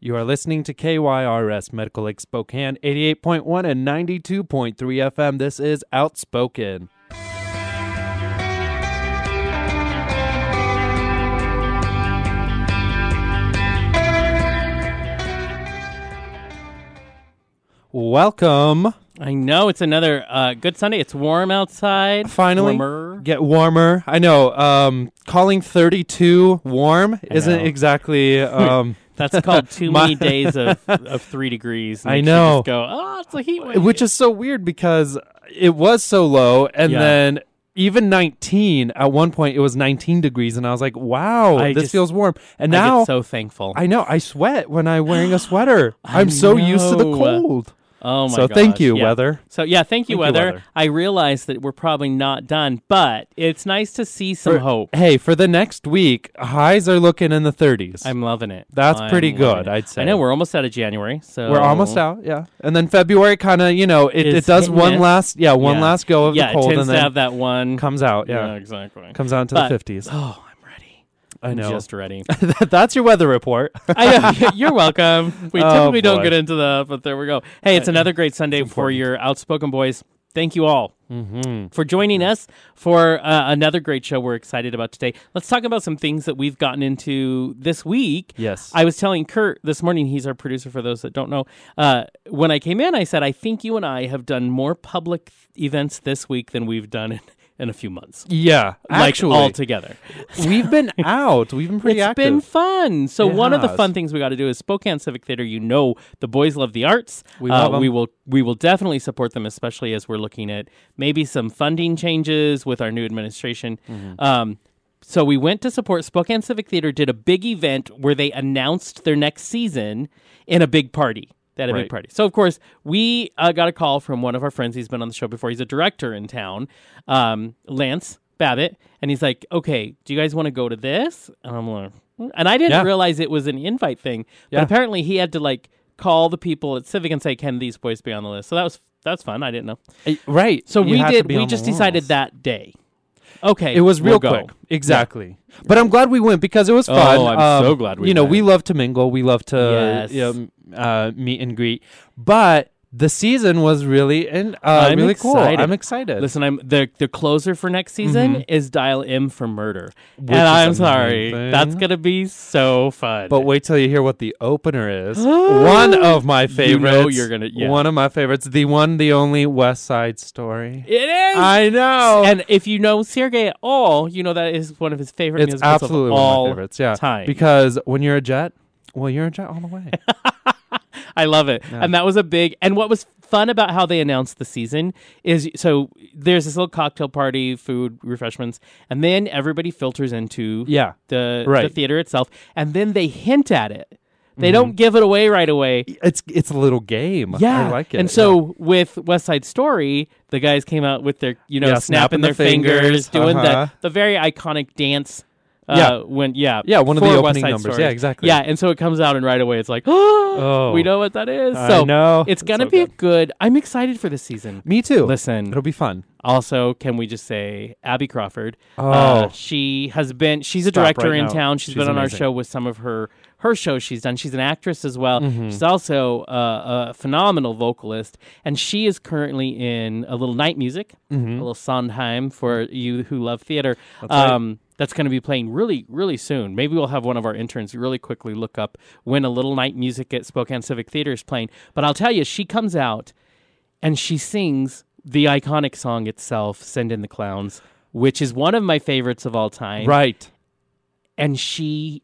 You are listening to KYRS Medical Lake Spokane 88.1 and 92.3 FM. This is Outspoken. Welcome. I know it's another uh, good Sunday. It's warm outside. Finally, warmer. get warmer. I know. Um, calling 32 warm isn't know. exactly. Um, That's called too many days of, of three degrees. I know. just go, oh, it's a heat wave. which is so weird because it was so low, and Yeah. then even 19 at one point it was 19 degrees, and I was like, "Wow, I this just- feels warm." And now I now get so thankful. I know I sweat when I'm wearing a sweater. I'm so used to the cold. Oh my god. so thank you, yeah. weather. So yeah, thank you, Thank you, weather. weather. I realize that we're probably not done, but it's nice to see some For- hope. Hey, for the next week, highs are looking in the 30s. I'm loving it. That's I'm pretty good, it. I'd say. I know we're almost out of January, so We're almost out, yeah. And then February kind of, you know, it, it does one miss. last, yeah, one Yeah. last go of Yeah, the cold, and to then have that one. comes out, yeah, exactly. comes out into But- the 50s. Oh. I I'm know. just ready. That's your weather report. I, you're welcome. We Oh, typically don't get into that, but there we go. Hey, it's another great Sunday for your outspoken boys. Thank you all mm-hmm. for joining us for uh, another great show we're excited about today. Let's talk about some things that we've gotten into this week. Yes. I was telling Kurt this morning, he's our producer for those that don't know. Uh, when I came in, I said, I think you and I have done more public events this week than we've done in, in a few months. yeah, Like actually, all together. we've been out. We've been pretty It's active. been fun. So It one of the has. fun things we got to do is Spokane Civic Theater. You know, the boys love the arts. We Uh, love 'em. We will we will definitely support them, especially as we're looking at maybe some funding changes with our new administration. Mm-hmm. Um, so we went to support Spokane Civic Theater. Did a big event where they announced their next season in a big party. They had a Right. big party. So of course we uh, got a call from one of our friends. He's been on the show before. He's a director in town, um, Lance Babbitt, and he's like, "Okay, do you guys want to go to this?" And I'm like, "Hmm." and I didn't Yeah. realize it was an invite thing. Yeah. But apparently he had to like call the people at Civic and say, "Can these boys be on the list?" So that was that's fun. I didn't know. Right. So You we did. We just decided that day. Okay, It was we'll real go. quick. Exactly. But I'm glad we went because it was fun. Oh. I'm Um, so glad we You know, went. we love to mingle. We love to Yes. you know, uh, meet and greet. But the season was really and uh, really cool. excited. I'm excited. Listen, I'm the the closer for next season Mhm. is Dial M for Murder, Which and I'm sorry, amazing. that's gonna be so fun. But wait till you hear what the opener is. one of my You favorites. know you're gonna- yeah. One of my favorites. The one, the only West Side Story. it is. I know. and if you know Sergey at all, you know that is one of his favorite it's absolutely of one of my favorites. Yeah. time. Because when you're a jet, well, you're a jet all the way. I love it. Yeah. And that was a big and what was fun about how they announced the season is so there's this little cocktail party, food, refreshments, and then everybody filters into yeah. the, the Right. theater itself and then they hint at it. They Mhm. don't give it away right away. It's it's a little game. Yeah, I like it. And so with West Side Story, the guys came out with their, you know, Yeah, snapping, snapping their the fingers, fingers, doing uh-huh. the the very iconic dance. Uh, Yeah. when yeah, Yeah, one of the opening numbers. Story. Yeah, exactly. Yeah, and so it comes out, and right away it's like, oh, we know what that is. So know. it's gonna so be good. good. I'm excited for this season. Me too. Listen, It'll be fun. also, can we just say Abby Crawford? Oh. Uh, she has been. She's a Stop director right in now. town. she's She's been on amazing. our show with some of her her shows she's done. She's an actress as well. Mhm. She's also uh, a phenomenal vocalist, and she is currently in a little night music, Mhm. a little Sondheim for you who love theater. That's right. That's going to be playing really, really soon. Maybe we'll have one of our interns really quickly look up when a little night music at Spokane Civic Theater is playing. But I'll tell you, she comes out and she sings the iconic song itself, "Send in the Clowns," which is one of my favorites of all time. Right. And she,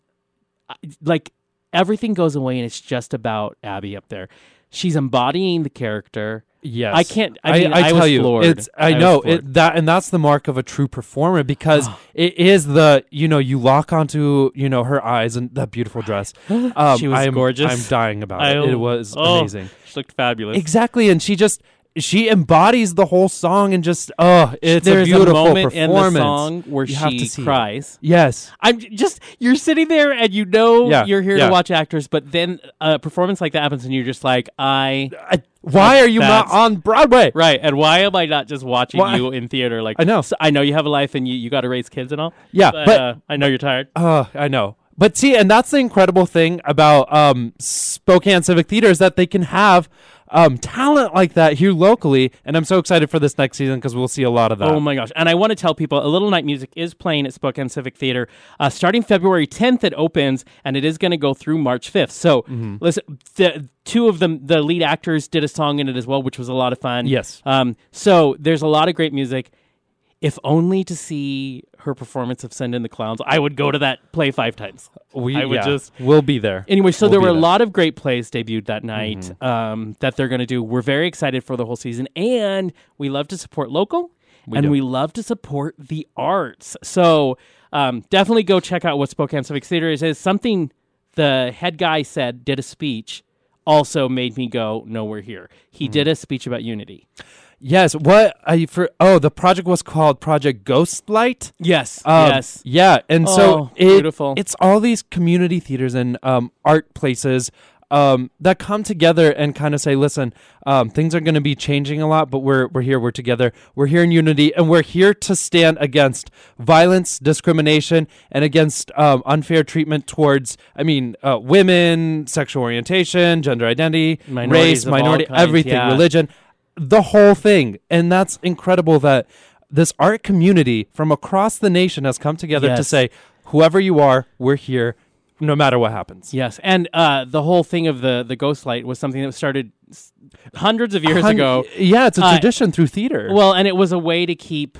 like, everything goes away, and it's just about Abby up there. She's embodying the character. Yes. I can't. I, mean, I, tell was you, floored. it's. I, know it, that, and that's the mark of a true performer because it is the you know you lock onto you know her eyes and that beautiful dress. Um, She was I'm, gorgeous. I'm dying about I- it. It was oh, amazing. She looked fabulous. Exactly, and she just she embodies the whole song and just oh, it's There's a beautiful moment in the performance. song where You have she to see it. cries. Yes. I'm just you're sitting there and you know Yeah, you're here yeah. to watch actors, but then a performance like that happens and you're just like, I I, why are you not on Broadway? right. And why am I not just watching Why- you in theater? Like I know. so I know you have a life and you, you got to raise kids and all. Yeah, but, but uh, I know you're tired. Uh, I know. But see, and that's the incredible thing about um, Spokane Civic Theater is that they can have um, talent like that here locally, and I'm so excited for this next season because we'll see a lot of that. Oh my gosh. And I want to tell people A Little Night Music is playing at Spokane Civic Theater uh, starting February 10th. It opens and it is going to go through March 5th. So Mm-hmm. listen, the, two of them, the lead actors did a song in it as well, which was a lot of fun. Yes. Um, so there's a lot of great music. If only to see her performance of Send in the Clowns, I would go to that play five times. we, I would yeah, just- we'll be there. Anyway, so We'll there were a lot of great plays debuted that night Mm-hmm. um, that they're going to do. We're very excited for the whole season, and we love to support local, and do. we love to support the arts. So um, definitely go check out what Spokane Civic Theater is. Is something the head guy said did a speech. Also made me go, no, we're here. He Mm-hmm. did a speech about unity. Yes. What I for? Oh, the project was called Project Ghostlight. Yes, Um, yes. Yeah, and Oh, so it, beautiful. It's all these community theaters and um, art places um, that come together and kind of say, "Listen, um, things are going to be changing a lot, but we're we're here, we're together, we're here in unity, and we're here to stand against violence, discrimination, and against um, unfair treatment towards, I mean, uh, women, sexual orientation, gender identity, Minorities race, minority, everything, yeah. religion." The whole thing. And that's incredible that this art community from across the nation has come together to say, whoever you are, we're here no matter what happens. Yes, and uh, the whole thing of the the ghost light was something that started hundreds of years Hun- ago. Yeah, it's a Uh, tradition through theater. Well, and it was a way to keep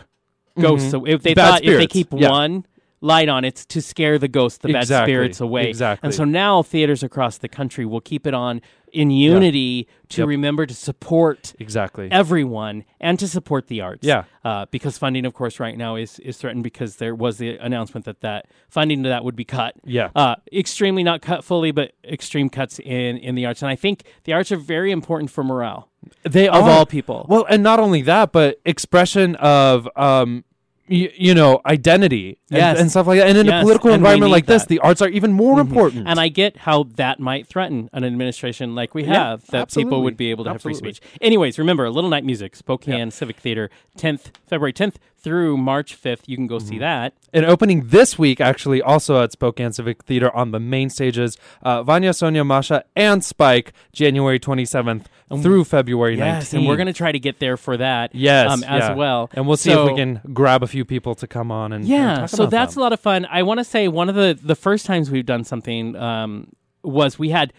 ghosts. So if they Mm-hmm. Bad thought if they keep yeah. one light on, it's to scare the ghosts, the bad spirits away. exactly. And so now theaters across the country will keep it on in unity to Yep. remember to support exactly. everyone and to support the arts. Yeah. Uh, because funding, of course, right now is is threatened because there was the announcement that that funding to that would be cut. Yeah. Uh, extremely not cut fully, but extreme cuts in in the arts. And I think the arts are very important for morale they of are. all people. Well, and not only that, but expression of um y- you know identity and, Yes. and stuff like that. And in Yes, a political and environment like this, that. Mm-hmm. the arts are even more important. And I get how that might threaten an administration like we Yeah, have, that people would be able to have free speech. Anyways, remember, Little Night Music, Spokane Civic Theater, 10th, February 10th through March 5th. You can go Mm-hmm. see that. And opening this week, actually, also at Spokane Civic Theater on the main stages, uh, Vanya, Sonia, Masha, and Spike, January 27th through February 19th. and we're going to try to get there for that Yes, um, as yeah. well. And we'll see So- if we can grab a few people to come on and and Yeah, talk so that's them. a lot of fun. I want to say one of the the first times we've done something um, was we had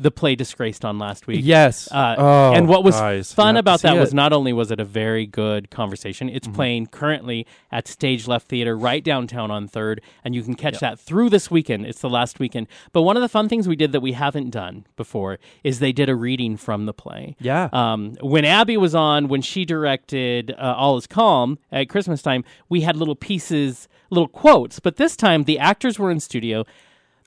the play disgraced on last week. yes. Uh, oh, and what was guys, fun about that was it. Mm-hmm. not only was it a very good conversation, it's playing currently at Stage Left Theater right downtown on Third, and you can catch that through this weekend. It's the last weekend. But one of the fun things we did that we haven't done before is they did a reading from the play. Yeah. Um, when Abby was on, when she directed uh, All Is Calm at Christmas time, we had little pieces, little quotes. But this time, the actors were in studio.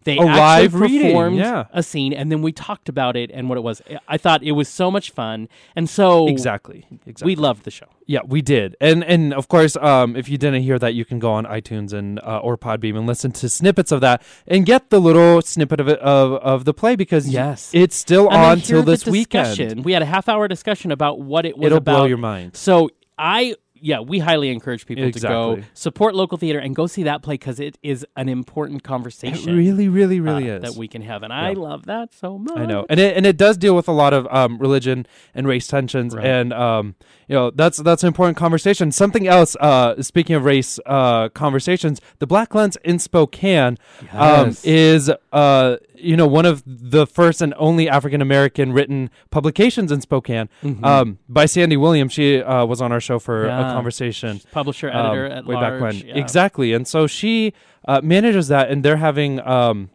They A actually live reading, performed yeah. a scene, and then we talked about it and what it was. I thought it was so much fun, and so exactly. Exactly. we loved the show. Yeah, we did, and and of course, um, if you didn't hear that, you can go on iTunes and uh, or Podbean and listen to snippets of that and get the little snippet of it of, of the play because Yes. it's still And on till this weekend. We had a half hour discussion about what it was It'll about. blow your mind. So I, yeah, we highly encourage people to go support local theater and go see that play because it is an important conversation. It conversation. really, really, really uh, is. that we can have, and I love that so much. I know, and it and it does deal with a lot of um, religion and race tensions, Right. and um, you know that's that's an important conversation. Something else, uh, speaking of race uh, conversations, the Black Lens in Spokane um, is uh, you know one of the first and only African American written publications in Spokane um, by Sandy Williams. She uh, was on our show for Mm-hmm. Yeah. a conversation Publisher, um, editor at way large. back when. yeah. Exactly. And so she uh, manages that, and they're having um,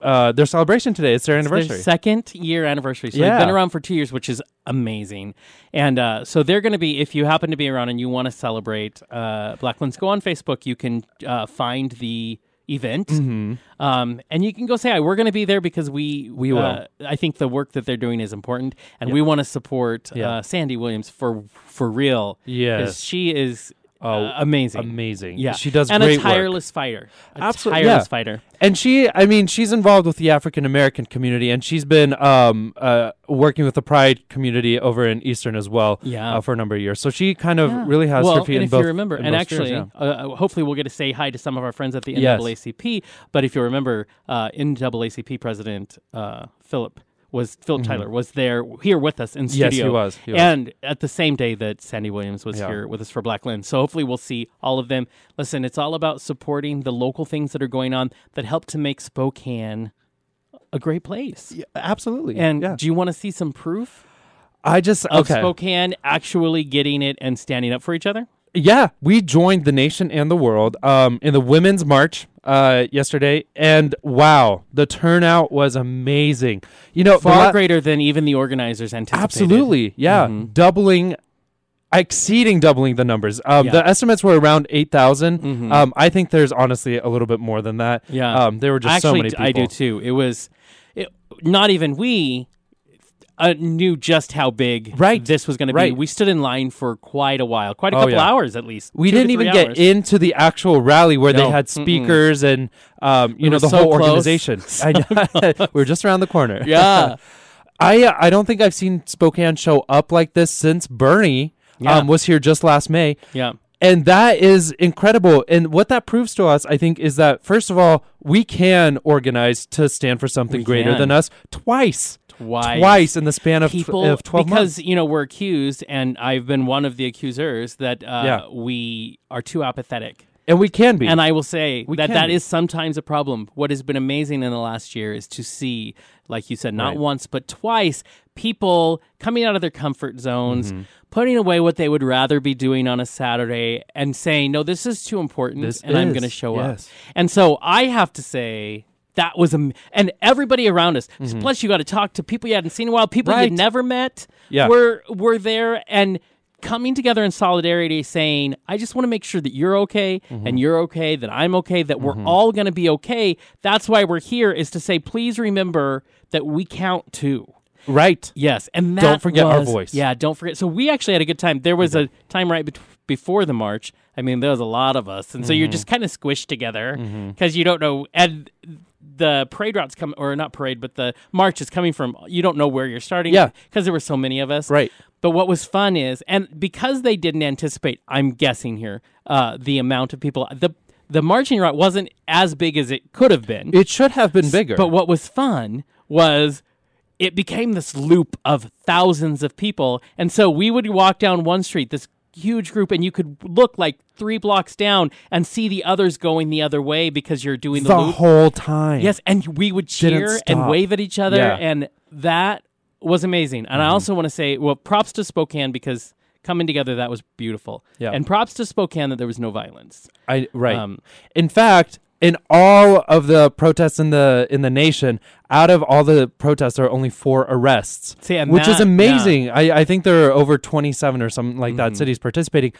uh, their celebration today. It's their It's anniversary. Their second year anniversary. So Yeah. they've been around for two years, which is amazing. And uh, so they're going to be, if you happen to be around and you want to celebrate uh, Black Lens, go on Facebook. You can uh, find the event. Um, and you can go say, hi. we're going to be there because we, Mm-hmm. We will. Uh, I think the work that they're doing is important. And we want to support Yeah. uh, Sandy Williams for, for real. Yes. She is uh, amazing. amazing. Yeah, she does and a work. tireless fighter. A Absolutely, tireless yeah. fighter. And she, I mean, she's involved with the African American community, and she's been um, uh, working with the Pride community over in Eastern as well, Yeah. uh, for a number of years. So she kind of Yeah. really has well, her feet and in if both. you remember, and actually, spheres, yeah. uh, hopefully, we'll get to say hi to some of our friends at the Yes. NAACP. But if you remember, uh, NAACP President uh, Philip was Philip Tyler was there here with us in studio. Mm-hmm. Yes, he was, he was. and at the same day that Sandy Williams was Yeah. here with us for Black Lens. So hopefully, we'll see all of them. Listen, it's all about supporting the local things that are going on that help to make Spokane a great place. Yeah, absolutely. And yeah. do you want to see some proof I just of okay. Spokane actually getting it and standing up for each other? Yeah, we joined the nation and the world um, in the women's march uh, yesterday, and wow, the turnout was amazing. You know, Far la- greater than even the organizers anticipated. absolutely, yeah, Mhm. doubling, exceeding doubling the numbers. Um, Yeah. The estimates were around eight Mhm. Um, I think there's honestly a little bit more than that. Yeah. um, there were just so Actually, many people. I do too. It was it, not even we uh, knew just how big Right. this was going to be. We stood in line for quite a while, quite a Oh, couple yeah. hours at least. We didn't even three get into the actual rally where No. they had Mm-mm. speakers and um, you We know the so whole close. organization. I, we were just around the corner. Yeah. I uh, I don't think I've seen Spokane show up like this since Bernie Yeah. um, was here just last May. Yeah. And that is incredible. And what that proves to us, I think, is that first of all, we can organize to stand for something We greater can. than us twice. Twice. Twice in the span of, tw- people of 12 because months. Because, you know we're accused and I've been one of the accusers that uh, Yeah. we are too apathetic. And we can be. And I will say We that that be. is sometimes a problem. What has been amazing in the last year is to see, like you said, not Right. once but twice, people coming out of their comfort zones, Mm-hmm. putting away what they would rather be doing on a Saturday, and saying, "No, this is too important, This and I'm going to show yes. up." And so I have to say. That was am- and everybody around us. Plus, you got to talk to people you hadn't seen in a while, people Mm-hmm. Right. you'd never met. Yeah. were were there and coming together in solidarity, saying, "I just want to make sure that you're okay Mm-hmm. and you're okay, that I'm okay, that we're all going to be okay." That's why we're here is to say, please remember that we count too. right. Yes, and that Don't forget our voice. Yeah, don't forget. So we actually had a good time. There was a time right before the march. I mean, there was a lot of us, and so Mm-hmm. you're just kind of squished together because you don't know. And the parade routes come, or not parade, but the march is coming from. You don't know where you're starting. Yeah. because there were so many of us. Right. But what was fun is, and because they didn't anticipate, I'm guessing here, uh, the amount of people. The the marching route wasn't as big as it could have been. It should have been bigger. But what was fun was it became this loop of thousands of people. And so we would walk down one street, this huge group, and you could look like three blocks down and see the others going the other way because you're doing the, the loop. whole time. Yes, and we would cheer and wave at each other, Yeah. Mm-hmm. and that was amazing. And I also want to say, well, props to Spokane because coming together that was beautiful. Yeah. and props to Spokane that there was no violence. I right. Um, in fact, in all of the protests in the in the nation, out of all the protests, there are only four arrests, See, which is that- amazing. I, I think there are over twenty seven or something like Mm-hmm. that cities participating.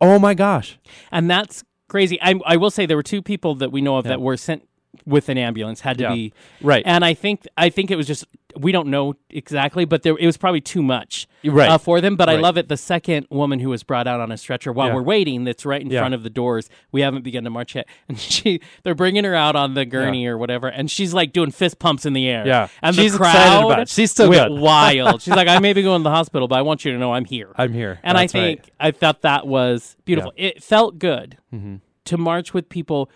Oh my gosh! and that's crazy. I, I will say there were two people that we know of that were sent with an ambulance had to Yeah. be Right. and I think I think it was just we don't know exactly, but there it was probably too much Right. uh, for them. But I love it. The second woman who was brought out on a stretcher while Yeah. we're waiting, that's right in Yeah. front of the doors. We haven't begun to march yet, and she they're bringing her out on the gurney or whatever, and she's like doing fist pumps in the air. Yeah. and She's the excited crowd about it. She's still wild. She's like, I may be going to the hospital, but I want you to know I'm here. I'm here. And That's I right. think I thought that was beautiful. It felt good Mm-hmm. to march with people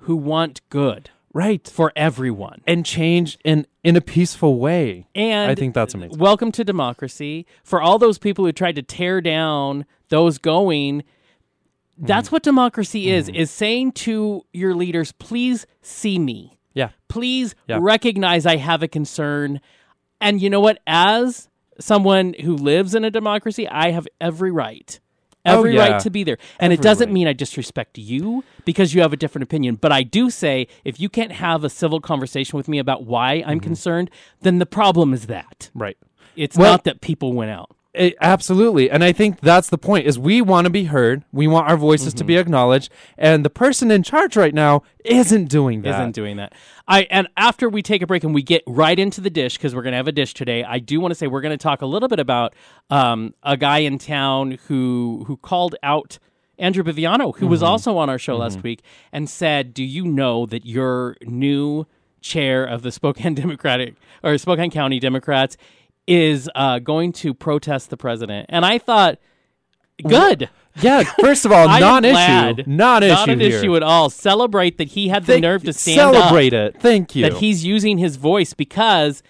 who want good right for everyone. and change in in a peaceful way. And I think that's amazing. Welcome to democracy. For all those people who tried to tear down those going, that's Mm-hmm. what democracy is, is saying to your leaders, please see me. Yeah. Please Yeah. recognize I have a concern. And you know what? As someone who lives in a democracy, I have every right. Oh, Every yeah. right to be there. And it doesn't right. mean I disrespect you because you have a different opinion. But I do say if you can't have a civil conversation with me about why I'm mm-hmm. concerned, then the problem is that. Right. It's Well- not that people went out. It- absolutely and i think that's the point is we want to be heard we want our voices to be Mm-hmm. acknowledged and the person in charge right now isn't doing that Isn't doing that. I and after we take a break and we get right into the dish because we're going to have a dish today. I do want to say we're going to talk a little bit about um, a guy in town who who called out Andrew Biviano, who was Mm-hmm. also on our show last week, and said, "Do you know that your new chair of the Spokane Democratic or Spokane County Democrats is uh, going to protest the president?" And I thought, good. Yeah, first of all, non-issue, non-issue, not an here. issue at all. Celebrate that he had the Thank- nerve to stand up celebrate it. Thank you. that he's using his voice because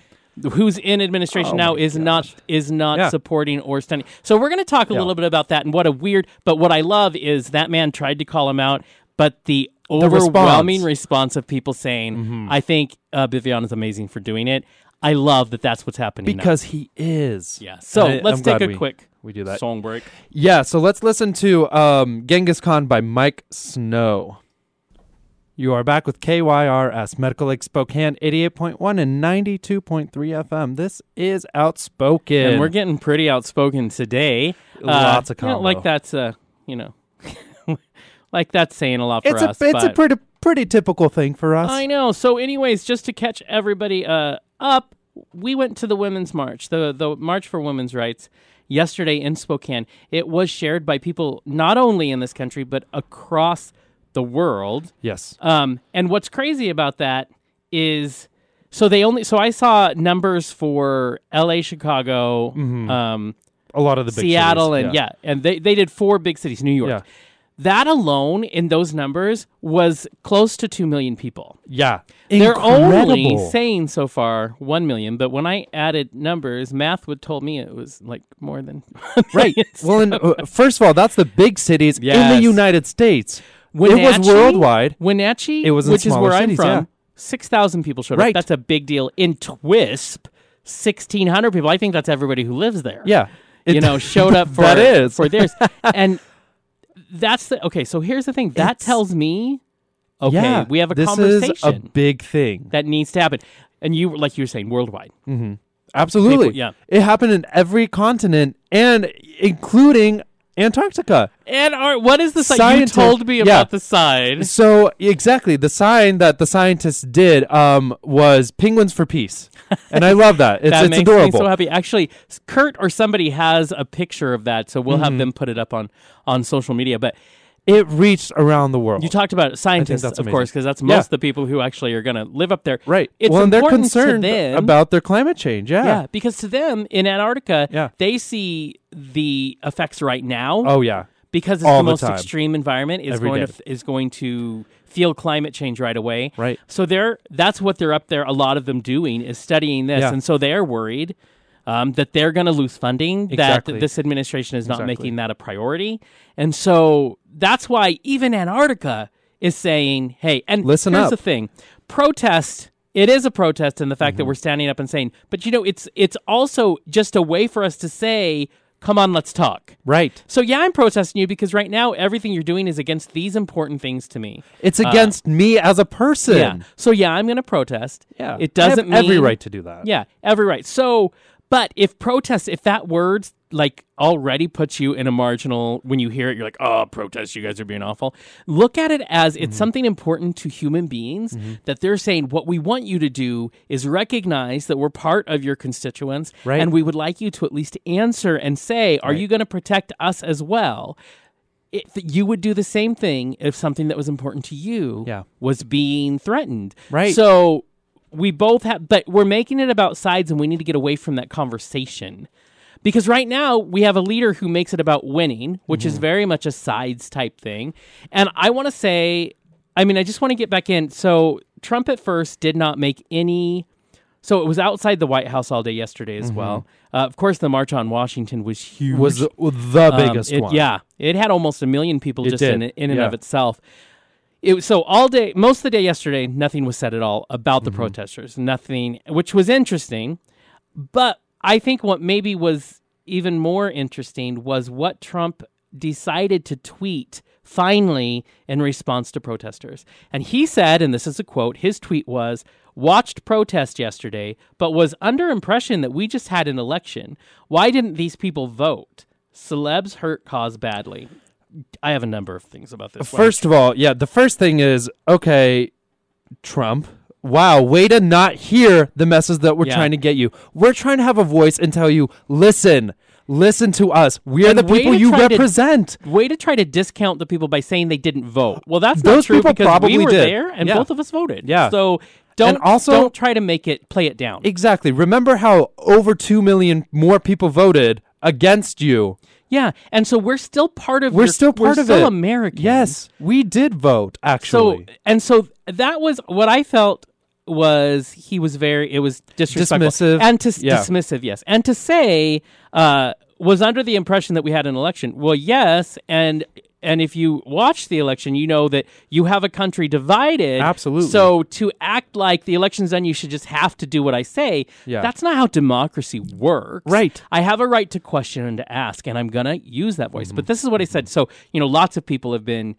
who's in administration Oh now my is not is not Yeah. supporting or standing. So we're going to talk a Yeah. little bit about that and what a weird. But what I love is that man tried to call him out, but the response. overwhelming response. of people saying, "I think uh, Biviano is amazing for doing it." I love that that's what's happening now. because he is. yeah. So I- let's I'm take a we- quick we do that. song break. Yeah, so let's listen to um, Genghis Khan by Miike Snow. You are back with KYRS Medical Lake Spokane 88.1 and 92.3 FM. This is Outspoken. And we're getting pretty outspoken today. Lots of you know, combo. like that's uh, you know, like that's saying a lot for it's a us. it's a pretty pretty typical thing for us. I know. So, anyways, just to catch everybody uh, up, we went to the Women's March, the the March for Women's Rights, yesterday in Spokane. It was shared by people not only in this country but across the world. yes. Um, and what's crazy about that is, so they only so I saw numbers for L.A., Chicago, um, A lot of the big Seattle, cities, and yeah. and they they did four big cities, New York. Yeah. That alone in those numbers was close to two million people. Yeah. They're Incredible. only saying so far one million, but when I added numbers, math would told me it was like more than Right. well, and, uh, first of all, that's the big cities in the United States. it was worldwide. Wenatchee, It was which is where cities, I'm from. yeah. Six thousand people showed Right. up. That's a big deal. In Twisp, sixteen hundred people. I think that's everybody who lives there. Yeah. you know, showed up for That is. for theirs, and that's the okay. So here's the thing. That It's- tells me, okay, yeah, we have a this conversation is a big thing. that needs to happen. And you, like you were saying, worldwide. Mm-hmm. Absolutely. People- yeah. It happened in every continent and including Antarctica. And our, what is the sign? Scientist- You told me yeah. about the sign. So exactly, the sign that the scientists did um, was penguins for peace, and I love that. It's that it's makes adorable. me so happy. Actually, Kurt or somebody has a picture of that, so we'll Mm-hmm. have them put it up on on social media. But it reached around the world. you talked about scientists, of amazing. course, because that's most of the people who actually are going to live up there. right. It's well, and they're concerned them- about their climate change. Yeah. Yeah, because to them in Antarctica, Yeah. they see the effects right now. Oh yeah. because it's all the the most extreme environment is Every going day. to is going to feel climate change right away. Right. So they're that's what they're up there. A lot of them doing is studying this, Yeah. and so they're worried um, that they're going to lose funding. Exactly. That this administration is not Exactly. making that a priority, and so that's why even Antarctica is saying, "Hey, and Listen here's up. the thing: protest." It is a protest in the fact Mm-hmm. that we're standing up and saying, but you know, it's it's also just a way for us to say, "Come on, let's talk." Right. So yeah, I'm protesting you because right now everything you're doing is against these important things to me. It's against me as a person. Uh, Yeah. So yeah, I'm going to protest. Yeah. It doesn't I have every right to do that. Yeah, every right. So, but if protest, if that word like already puts you in a marginal, when you hear it, you're like, oh, protest, you guys are being awful. Look at it as Mm-hmm. it's something important to human beings that they're saying what we want you to do is recognize that we're part of your constituents, Right. and we would like you to at least answer and say, are you going to protect us as well? It, you would do the same thing if something that was important to you Yeah. was being threatened. Right. So we both have, but we're making it about sides, and we need to get away from that conversation. Because right now we have a leader who makes it about winning, which Mm-hmm. is very much a sides type thing. And I want to say, I mean, I just want to get back in. So Trump at first did not make any. So it was outside the White House all day yesterday as well. Uh, of course, the March on Washington was huge. Mm-hmm. Was the, the Um, biggest it- one. Yeah, it had almost a million people It just did, in in and yeah. of itself. It was so all day, most of the day yesterday, nothing was said at all about Mm-hmm. the protesters. Nothing, which was interesting. But I think what maybe was even more interesting was what Trump decided to tweet finally in response to protesters. And he said, and this is a quote, his tweet was, watched protest yesterday, but was under impression that we just had an election. Why didn't these people vote? Celebs hurt cause badly. I have a number of things about this. First of all, yeah, the first thing is okay, Trump. Wow, way to not hear the message that we're Yeah. trying to get you. We're trying to have a voice and tell you, listen, Listen to us. We are And the people you try to- represent. Way to try to discount the people by saying they didn't vote. Well, that's Those not true people because probably we were did. there and Yeah. both of us voted. Yeah. So don't also- don't try to make it play it down. Exactly. Remember how over 2 million more people voted against you. Yeah, and so we're still part of. We're your- still part we're of still it. American. Yes, we did vote actually. So and so that was what I felt was he was very it was disrespectful Dismissive. and to Yeah. dismissive yes and to say uh, was under the impression that we had an election well yes and and if you watch the election you know that you have a country divided Absolutely. so to act like the election's done you should just have to do what I say Yeah. that's not how democracy works Right. I have a right to question and to ask, and I'm going to use that voice. Mm-hmm. But this is what I said. So, you know, lots of people have been,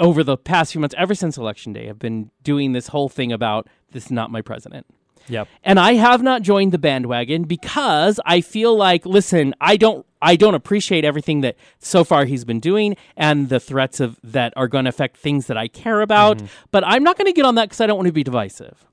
over the past few months, ever since Election Day, have been doing this whole thing about this is not my president. Yep. And I have not joined the bandwagon because I feel like, listen, I don't. I don't appreciate everything that so far he's been doing and the threats of that are going to affect things that I care about. Mm-hmm. But I'm not going to get on that because I don't want to be divisive.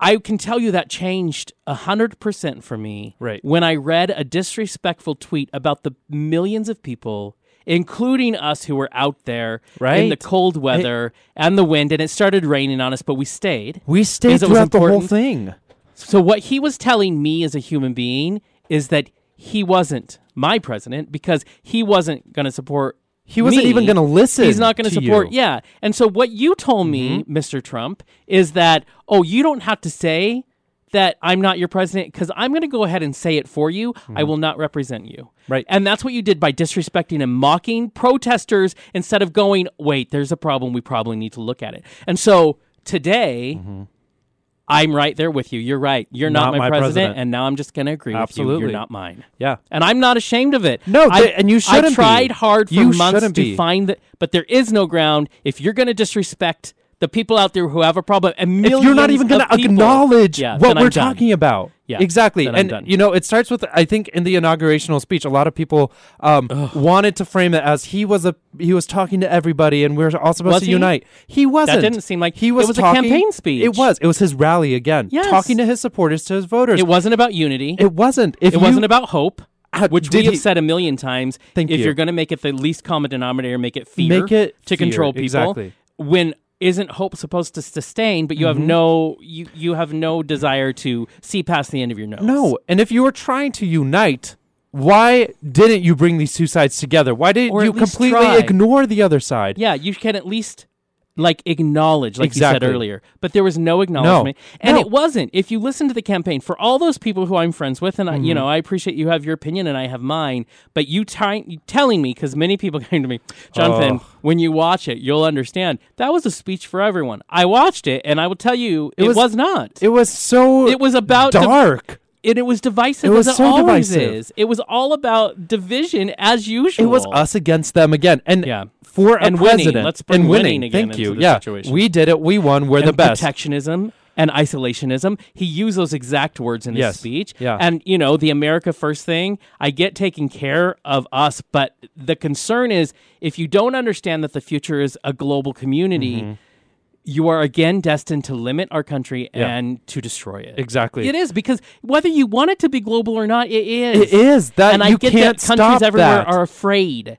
I can tell you that changed 100% for me Right. when I read a disrespectful tweet about the millions of people, including us who were out there right. in the cold weather and the wind, and it started raining on us, but we stayed. We stayed throughout the whole thing. So, what he was telling me as a human being is that he wasn't my president because he wasn't going to support. He wasn't me. even gonna listen He's not going to to support. you. Mm-hmm. Yeah. And so, what you told me, Mr. Trump, is that, oh, you don't have to say that I'm not your president because I'm going to go ahead and say it for you. I will not represent you. Mm-hmm. Right. And that's what you did by disrespecting and mocking protesters instead of going, wait, there's a problem. We probably need to look at it. And so, today, I'm right there with you. You're right. You're not, Mm-hmm. Not my, my president, president. and now I'm just going to agree with you. Absolutely. You're not mine. Yeah. And I'm not ashamed of it. No, I, and you shouldn't be. tried hard for You months to be. find that, but there is no ground. If you're going to disrespect the people out there who have a problem, and If you're not even going to acknowledge yeah, what we're talking about. Yeah, exactly. and you know, it starts with I think in the inaugurational speech, a lot of people um, wanted to frame it as he was a he was talking to everybody, and we're all supposed Was to he? unite. He wasn't. That didn't seem like- he was. it was a campaign speech. It was. It was his rally again, Yes. talking to his supporters, to his voters. It wasn't about unity. It wasn't. If It you- wasn't about hope, which we have he- said a million times. Thank if you. are going to make it the least common denominator, make it fear. Make it to fear, control people. exactly. When isn't hope supposed to sustain? But you have Mm-hmm. no you you have no desire to see past the end of your nose. No, and if you were trying to unite, why didn't you bring these two sides together? Why didn't you completely try. ignore the other side? Yeah, you can at least like acknowledge, like you said earlier. But there was no acknowledgement, and No. it wasn't. If you listen to the campaign for all those people who I'm friends with, and I, Mm-hmm. you know, I appreciate you have your opinion and I have mine. But you, telling me because many people came to me, Jonathan. Oh. When you watch it, you'll understand that was a speech for everyone. I watched it, and I will tell you, it, was, was- not. It was so It was about dark. And it was divisive It was as it so always divisive. is. It was all about division as usual. It was us against them again. And Yeah. for a And winning. president Let's bring and winning. winning again Thank you. yeah. situation. We did it. We won. We're the best. protectionism and isolationism. He used those exact words in his Yes. speech. Yeah. And, you know, the America First thing, I get taking care of us, but the concern is if you don't understand that the future is a global community, Mm-hmm. You are again destined to limit our country Yeah. and to destroy it. Exactly. It is because whether you want it to be global or not, it is. It is that and I you get can't that countries stop everywhere that. are afraid.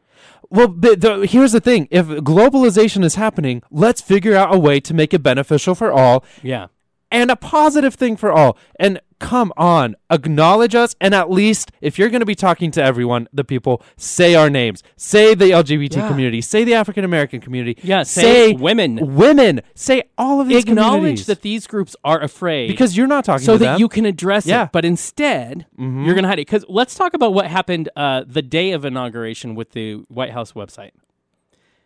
Well, but the, here's the thing: if globalization is happening, let's figure out a way to make it beneficial for all Yeah. and a positive thing for all. And come on, acknowledge us, and at least if you're going to be talking to everyone, the people, say our names, say the LGBT Yeah. community, say the African American community, Yeah, say women. women, say all of these Acknowledge that these groups are afraid. because you're not talking so that them. you can address Yeah. Mm-hmm. it. But instead, you're going to hide it. Because let's talk about what happened uh, the day of inauguration with the White House website.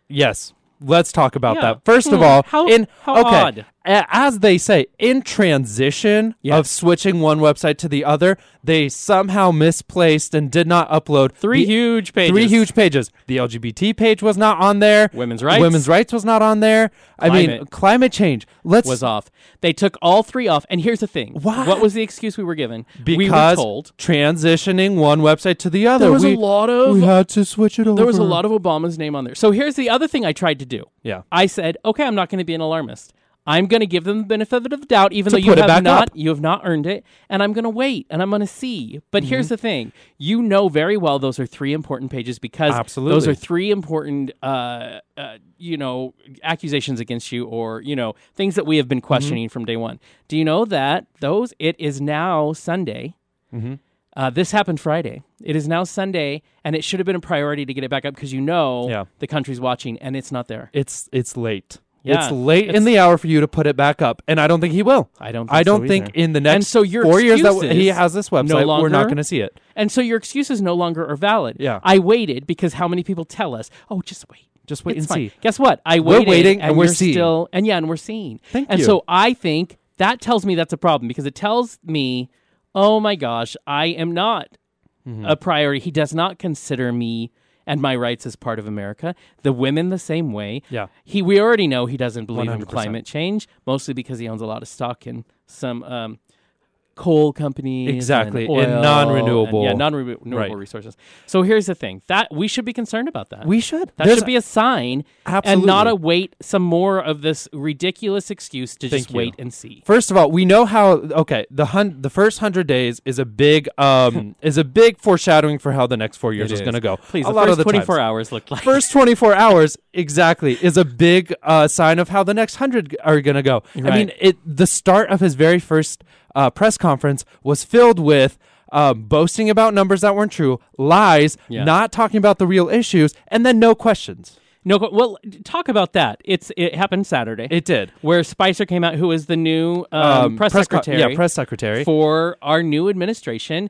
Yes. Let's talk about Yeah. that. First of Hmm. all, How- in how okay, odd. As they say, in transition of switching one website to the other, they somehow misplaced and did not upload Three the- huge pages. Three huge pages. The LGBT page was not on there. Women's rights. Women's rights was not on there. I mean, Climate. climate change. Let's was off. They took all three off. And here's the thing. Why? What was the excuse we were given? we were told transitioning one website to the other. there was we, a lot of we had to switch it over. there was a lot of Obama's name on there. So here's the other thing I tried to do. Yeah. I said, okay, I'm not going to be an alarmist. I'm going to give them the benefit of the doubt, even though you have not up. you have not earned it, and I'm going to wait and I'm going to see. But Mm-hmm. here's the thing: you know very well those are three important pages because those are three important, uh, uh, you know, accusations against you, or you know, things that we have been Mm-hmm. questioning from day one. Do you know that those? It is now Sunday. Mm-hmm. Uh, this happened Friday. It is now Sunday, and it should have been a priority to get it back up because you know Yeah. the country's watching, and it's not there. It's it's late. Yeah, it's late in the hour for you to put it back up, and I don't think he will. I don't. Think I don't so think in the next And so your four years that w- he has this website, no we're not going to see it. And so your excuses no longer are valid. Yeah. I waited because how many people tell us, "Oh, just wait." Just wait It's and fine. see. Guess what? I waited. We're waiting and we're you're seeing. Still, and yeah, and we're seeing. Thank and you. so I think that tells me that's a problem because it tells me, oh my gosh, I am not Mm-hmm. a priority. He does not consider me and my rights as part of America. The women the same way. Yeah. He we already know he doesn't believe in 100%. climate change, mostly because he owns a lot of stock in some um, coal companies. Exactly, and oil non-renewable- and- yeah, non-renewable Right. resources. So here's the thing: that we should be concerned about that. We should. That There's- should be a sign, and not a wait some more of this ridiculous excuse to just you. wait and see. First of all, we know how. Okay, the hun- the first hundred days is a big um is a big foreshadowing for how the next four years It is, is. going to go. Please, a the lot first of the 24 times. hours looked like First 24 hours exactly is a big uh, sign of how the next 100 are going to go. I mean, it the start of his very first uh, press conference was filled with um, boasting about numbers that weren't true, lies, Yeah. not talking about the real issues, and then no questions. no. Well, talk about that. It's it happened Saturday, It did. where Spicer came out, who is the new um, press, co- secretary, yeah, press secretary. for our new administration.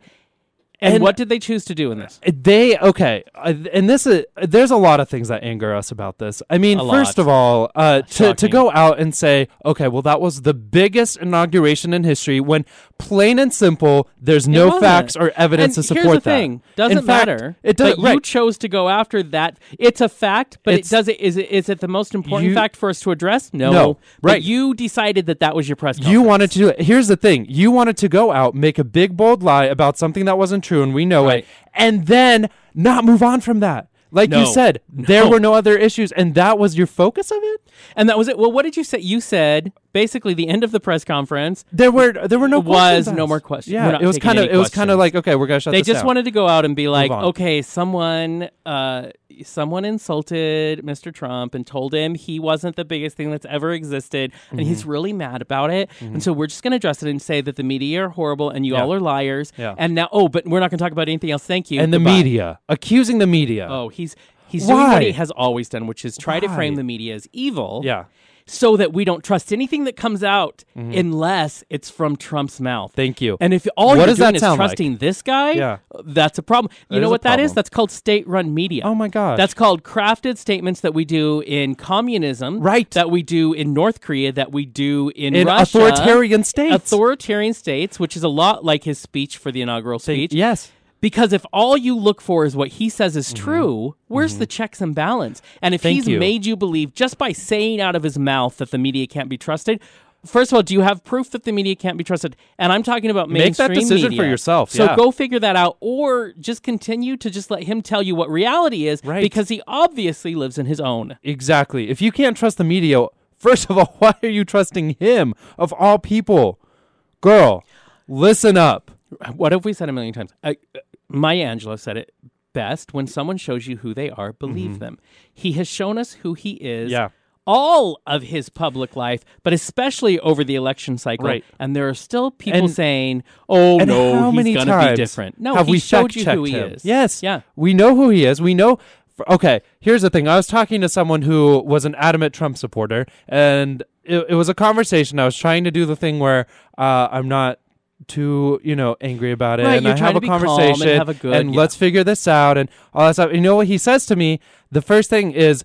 And, And- what did they choose to do in this? They okay, uh, and this is there's a lot of things that anger us about this. I mean, A first lot. of all, uh, to to go out and say, okay, well, that was the biggest inauguration in history. When plain and simple, there's no wasn't. facts or evidence and to support here's the that. thing: doesn't In fact, matter. It does. But you chose to go after that. It's a fact, but It's- it does it. Is it is it the most important You- fact for us to address? No. No, But right. you decided that that was your press. You wanted to do it. Here's the thing. You wanted to go out, make a big bold lie about something that wasn't true, and we know Right. it, and then not move on from that. Like you No. said, there were no other issues, and that was your focus of it. and that was it. Well, what did you say? You said basically the end of the press conference. There were there were no Was questions no more questions. Yeah, it was kind of it was kind of like okay, we're gonna shut. They just wanted to go out and be like, okay, someone, uh, someone insulted Mr. Trump and told him he wasn't the biggest thing that's ever existed, and Mm-hmm. he's really mad about it. And so we're just going to address it and say that the media are horrible and you Yeah. all are liars. Yeah. And now, oh, but we're not going to talk about anything else. Thank you. and the media accusing the media. Oh, he's he's doing what he has always done, which is try to frame the media as evil. Yeah. So that we don't trust anything that comes out unless it's from Trump's mouth. Mm-hmm. Thank you. And if all What you're does that doing is sound like? trusting this guy, Yeah. that's a problem. You That know what that is? problem. That's called state-run media. oh my god. That's called crafted statements that we do in communism, Right. That we do in North Korea, that we do in, in Russia, authoritarian states. authoritarian states, which is a lot like his speech for the inaugural speech. yes. Because if all you look for is what he says is true, where's the checks and balance? And if Mm-hmm. Thank he's you. made you believe just by saying out of his mouth that the media can't be trusted, first of all, do you have proof that the media can't be trusted? And I'm talking about mainstream Make that decision media. for yourself, So yeah. go figure that out, or just continue to just let him tell you what reality is, Right. because he obviously lives in his own. Exactly. If you can't trust the media, first of all, why are you trusting him of all people? Girl, listen up. What have we said a million times? Maya Angelou said it best: when someone shows you who they are, believe them. He has shown us who he is. Mm-hmm. Yeah. all of his public life, but especially over the election cycle. Right. And there are still people And- saying, "Oh no, he's going to be different." No, have we showed you who he him? is. Yes. Yeah. We know who he is. We know. Okay, here's the thing. I was talking to someone who was an adamant Trump supporter, and it, it was a conversation. I was trying to do the thing where uh, I'm not too, you know, angry about it, Right, and you're I trying have to a be calm and conversation, have a good- yeah. let's figure this out, and all that stuff. You know what he says to me? The first thing is,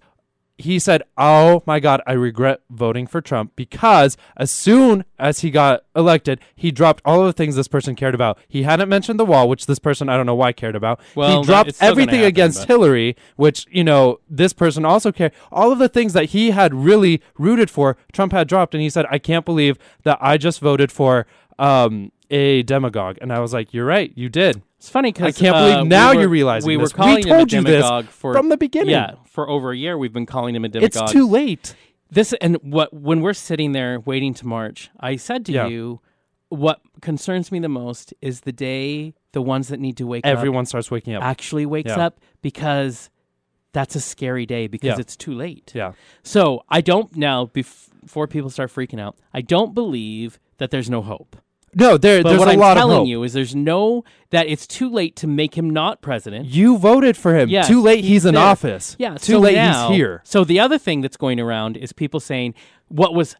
he said, "Oh my God, I regret voting for Trump because as soon as he got elected, he dropped all of the things this person cared about. He hadn't mentioned the wall, which this person I don't know why cared about. Well, he dropped it's still gonna everything happen, against but- Hillary, which you know this person also cared. All of the things that he had really rooted for, Trump had dropped, and he said, "I can't believe that I just voted for." Um, a demagogue, and I was like, "You're right, you did." It's funny because I can't believe now you're realizing we this. were calling we told him a demagogue for from the beginning. Yeah, for over a year we've been calling him a demagogue. It's too late. this and what when we're sitting there waiting to march i said to Yeah. you what concerns me the most is the day the ones that need to wake up Everyone starts waking up. actually wakes Yeah. up because that's a scary day because Yeah. it's too late yeah. so i don't now bef- before people start freaking out i don't believe that there's no hope No, there, but there's what a i'm lot of telling hope. you is there's no that it's too late to make him not president You voted for him. Too late. He's, in there. office. Yeah, Too so late. now- he's here. So the other thing that's going around is people saying what was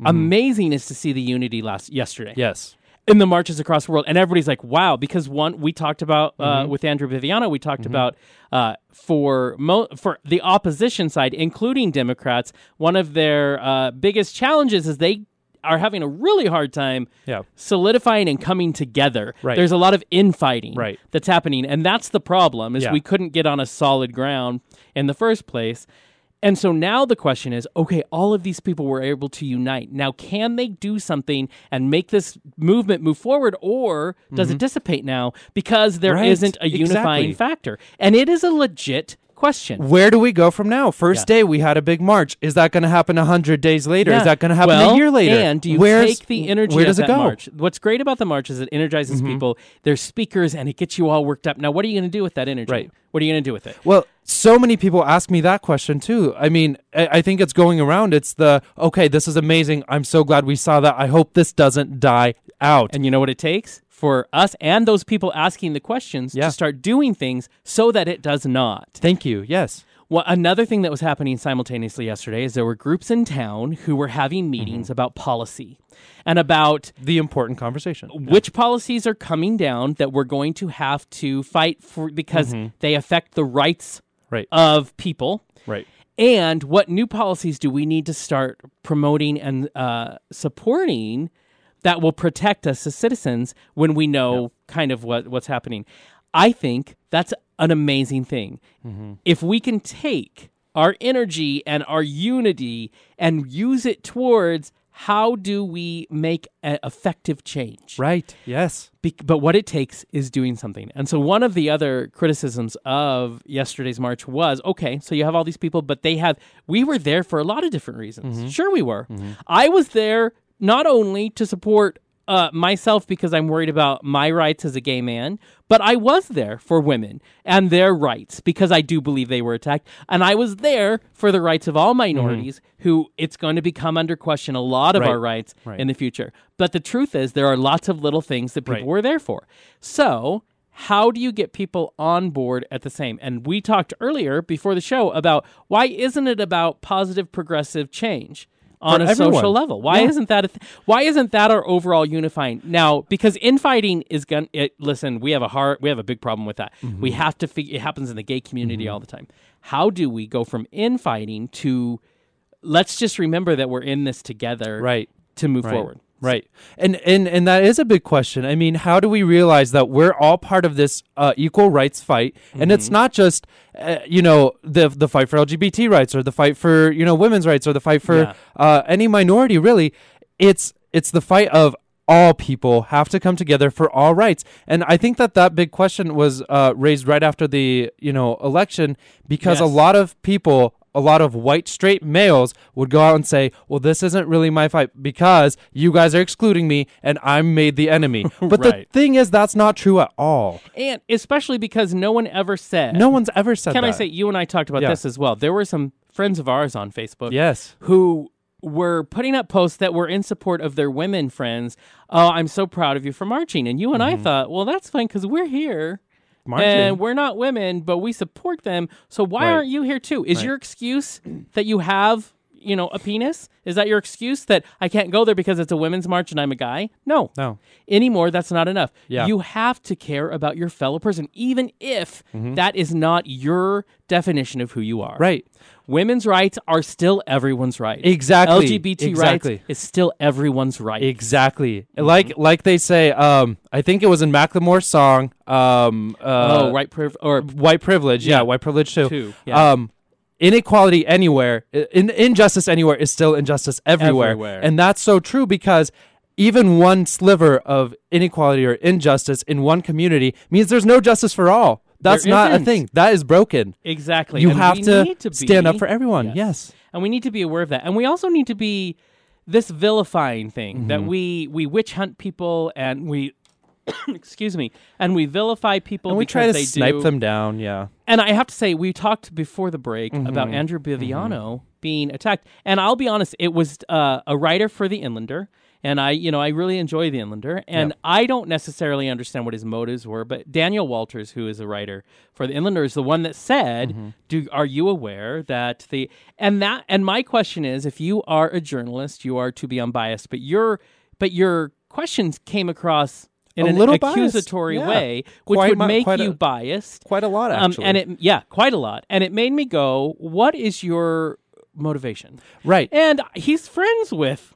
Mm-hmm. amazing is to see the unity last yesterday Yes. in the marches across the world, and everybody's like, "Wow!" Because one, we talked about uh, Mm-hmm. with Andrew Biviano, we talked about uh, for mo- for the opposition side, including Democrats, one of their uh, biggest challenges is they are having a really hard time Yeah. solidifying and coming together. Right. There's a lot of infighting Right. that's happening, and that's the problem. Is Yeah. we couldn't get on a solid ground in the first place. And so now the question is okay, all of these people were able to unite. Now, can they do something and make this movement move forward, or does it dissipate now because there Mm-hmm. Right. not a unifying Exactly. factor? And it is a legit question. Where do we go from now? First day, we had a big march. Is that going to happen a hundred days later? Yeah. Is that going to happen well, a year later? And do you Where's- take the energy Where of does that it go? Mm-hmm. march? What's great about the march is it energizes people. There's speakers, and it gets you all worked up. Now, what are you going to do with that energy? Right. What are you going to do with it? Well, so many people ask me that question too. I mean, I, I think it's going around. It's the okay. This is amazing. I'm so glad we saw that. I hope this doesn't die out. And you know what it takes for us and those people asking the questions Yeah. to start doing things so that it does not. Thank you. Yes. Well, another thing that was happening simultaneously yesterday is there were groups in town who were having meetings Mm-hmm. about policy and about The important conversation. which policies are coming down that we're going to have to fight for because they affect the rights Mm-hmm. Right. of people. right. And what new policies do we need to start promoting and uh, supporting that will protect us as citizens when we know kind of what, what's happening? I think that's an amazing thing. Mm-hmm. If we can take our energy and our unity and use it towards how do we make an effective change? Right. Yes. Be- but what it takes is doing something. And so one of the other criticisms of yesterday's march was okay, so you have all these people, but they have, we were there for a lot of different reasons. Mm-hmm. Sure, we were. Mm-hmm. I was there not only to support uh, myself because I'm worried about my rights as a gay man, but I was there for women and their rights because I do believe they were attacked. And I was there for the rights of all minorities who it's going to become under question a lot of Right. our rights Right. in the future. But the truth is, there are lots of little things that people Right. were there for. So, how do you get people on board at the same? And we talked earlier before the show about why isn't it about positive progressive change? On For a everyone. social level, why Yeah. isn't that a th- why isn't that our overall unifying now? Because infighting is going. to Listen, we have a hard, we have a big problem with that. Mm-hmm. We have to figure. It happens in the gay community all the time. How do we go from infighting to let's just remember that we're in this together, Right. to move Right. forward. Right. And and and that is a big question. I mean, how do we realize that we're all part of this uh, equal rights fight and Mm-hmm. it's not just uh, you know the the fight for LGBT rights or the fight for, you know, women's rights or the fight for Yeah. uh, any minority really. It's it's the fight of all people have to come together for all rights. And I think that that big question was uh, raised right after the, you know, election because a lot of people a lot of white straight males would go out and say, "Well, this isn't really my fight because you guys are excluding me and I'm made the enemy." But Right. the thing is that's not true at all. And especially because no one ever said. No one's ever said Can I say you and I talked about Yeah. this as well? There were some friends of ours on Facebook Yes. who were putting up posts that were in support of their women friends. Oh, I'm so proud of you for marching. And you and I mm-hmm. thought, well, that's fine because we're here. And we're not women, but we support them. So why Right. aren't you here too? Is Right. your excuse that you have, you know, a penis? Is that your excuse that I can't go there because it's a women's march and I'm a guy? No. No. Anymore, that's not enough. Yeah. You have to care about your fellow person, even if Mm-hmm. that is not your definition of who you are. Right. Women's rights are still everyone's right. Exactly. LGBT Exactly. rights is still everyone's right. Exactly. Mm-hmm. Like like they say um I think it was in Macklemore's song um uh oh, right priv- or white privilege. Yeah, Yeah. white privilege too. Too, yeah. Um, inequality anywhere, in, injustice anywhere is still injustice everywhere. Everywhere. and that's so true because even one sliver of inequality or injustice in one community means there's no justice for all. That's There not a thing. That is broken. exactly. You And have to, to stand up for everyone. Yes. and we need to be aware of that. And we also need to be this vilifying thing Mm-hmm. that we we witch hunt people and we excuse me and we vilify people And we try to they snipe do them down. Yeah. and I have to say, we talked before the break Mm-hmm. about Andrew Biviano being attacked, and I'll be honest, it was uh, a writer for the Inlander, and I, you know, I really enjoy the Inlander, and I don't necessarily understand what his motives were, but Daniel Walters, who is a writer for the Inlander, is the one that said, Mm-hmm. "Do are you aware that the and that and my question is, if you are a journalist, you are to be unbiased, but your but your questions came across." In A an little biased, accusatory yeah. way, which Quite would mu- make quite a- you biased. Quite a lot, Um, actually. and it, yeah, quite a lot. And it made me go, what is your motivation? right. And he's friends with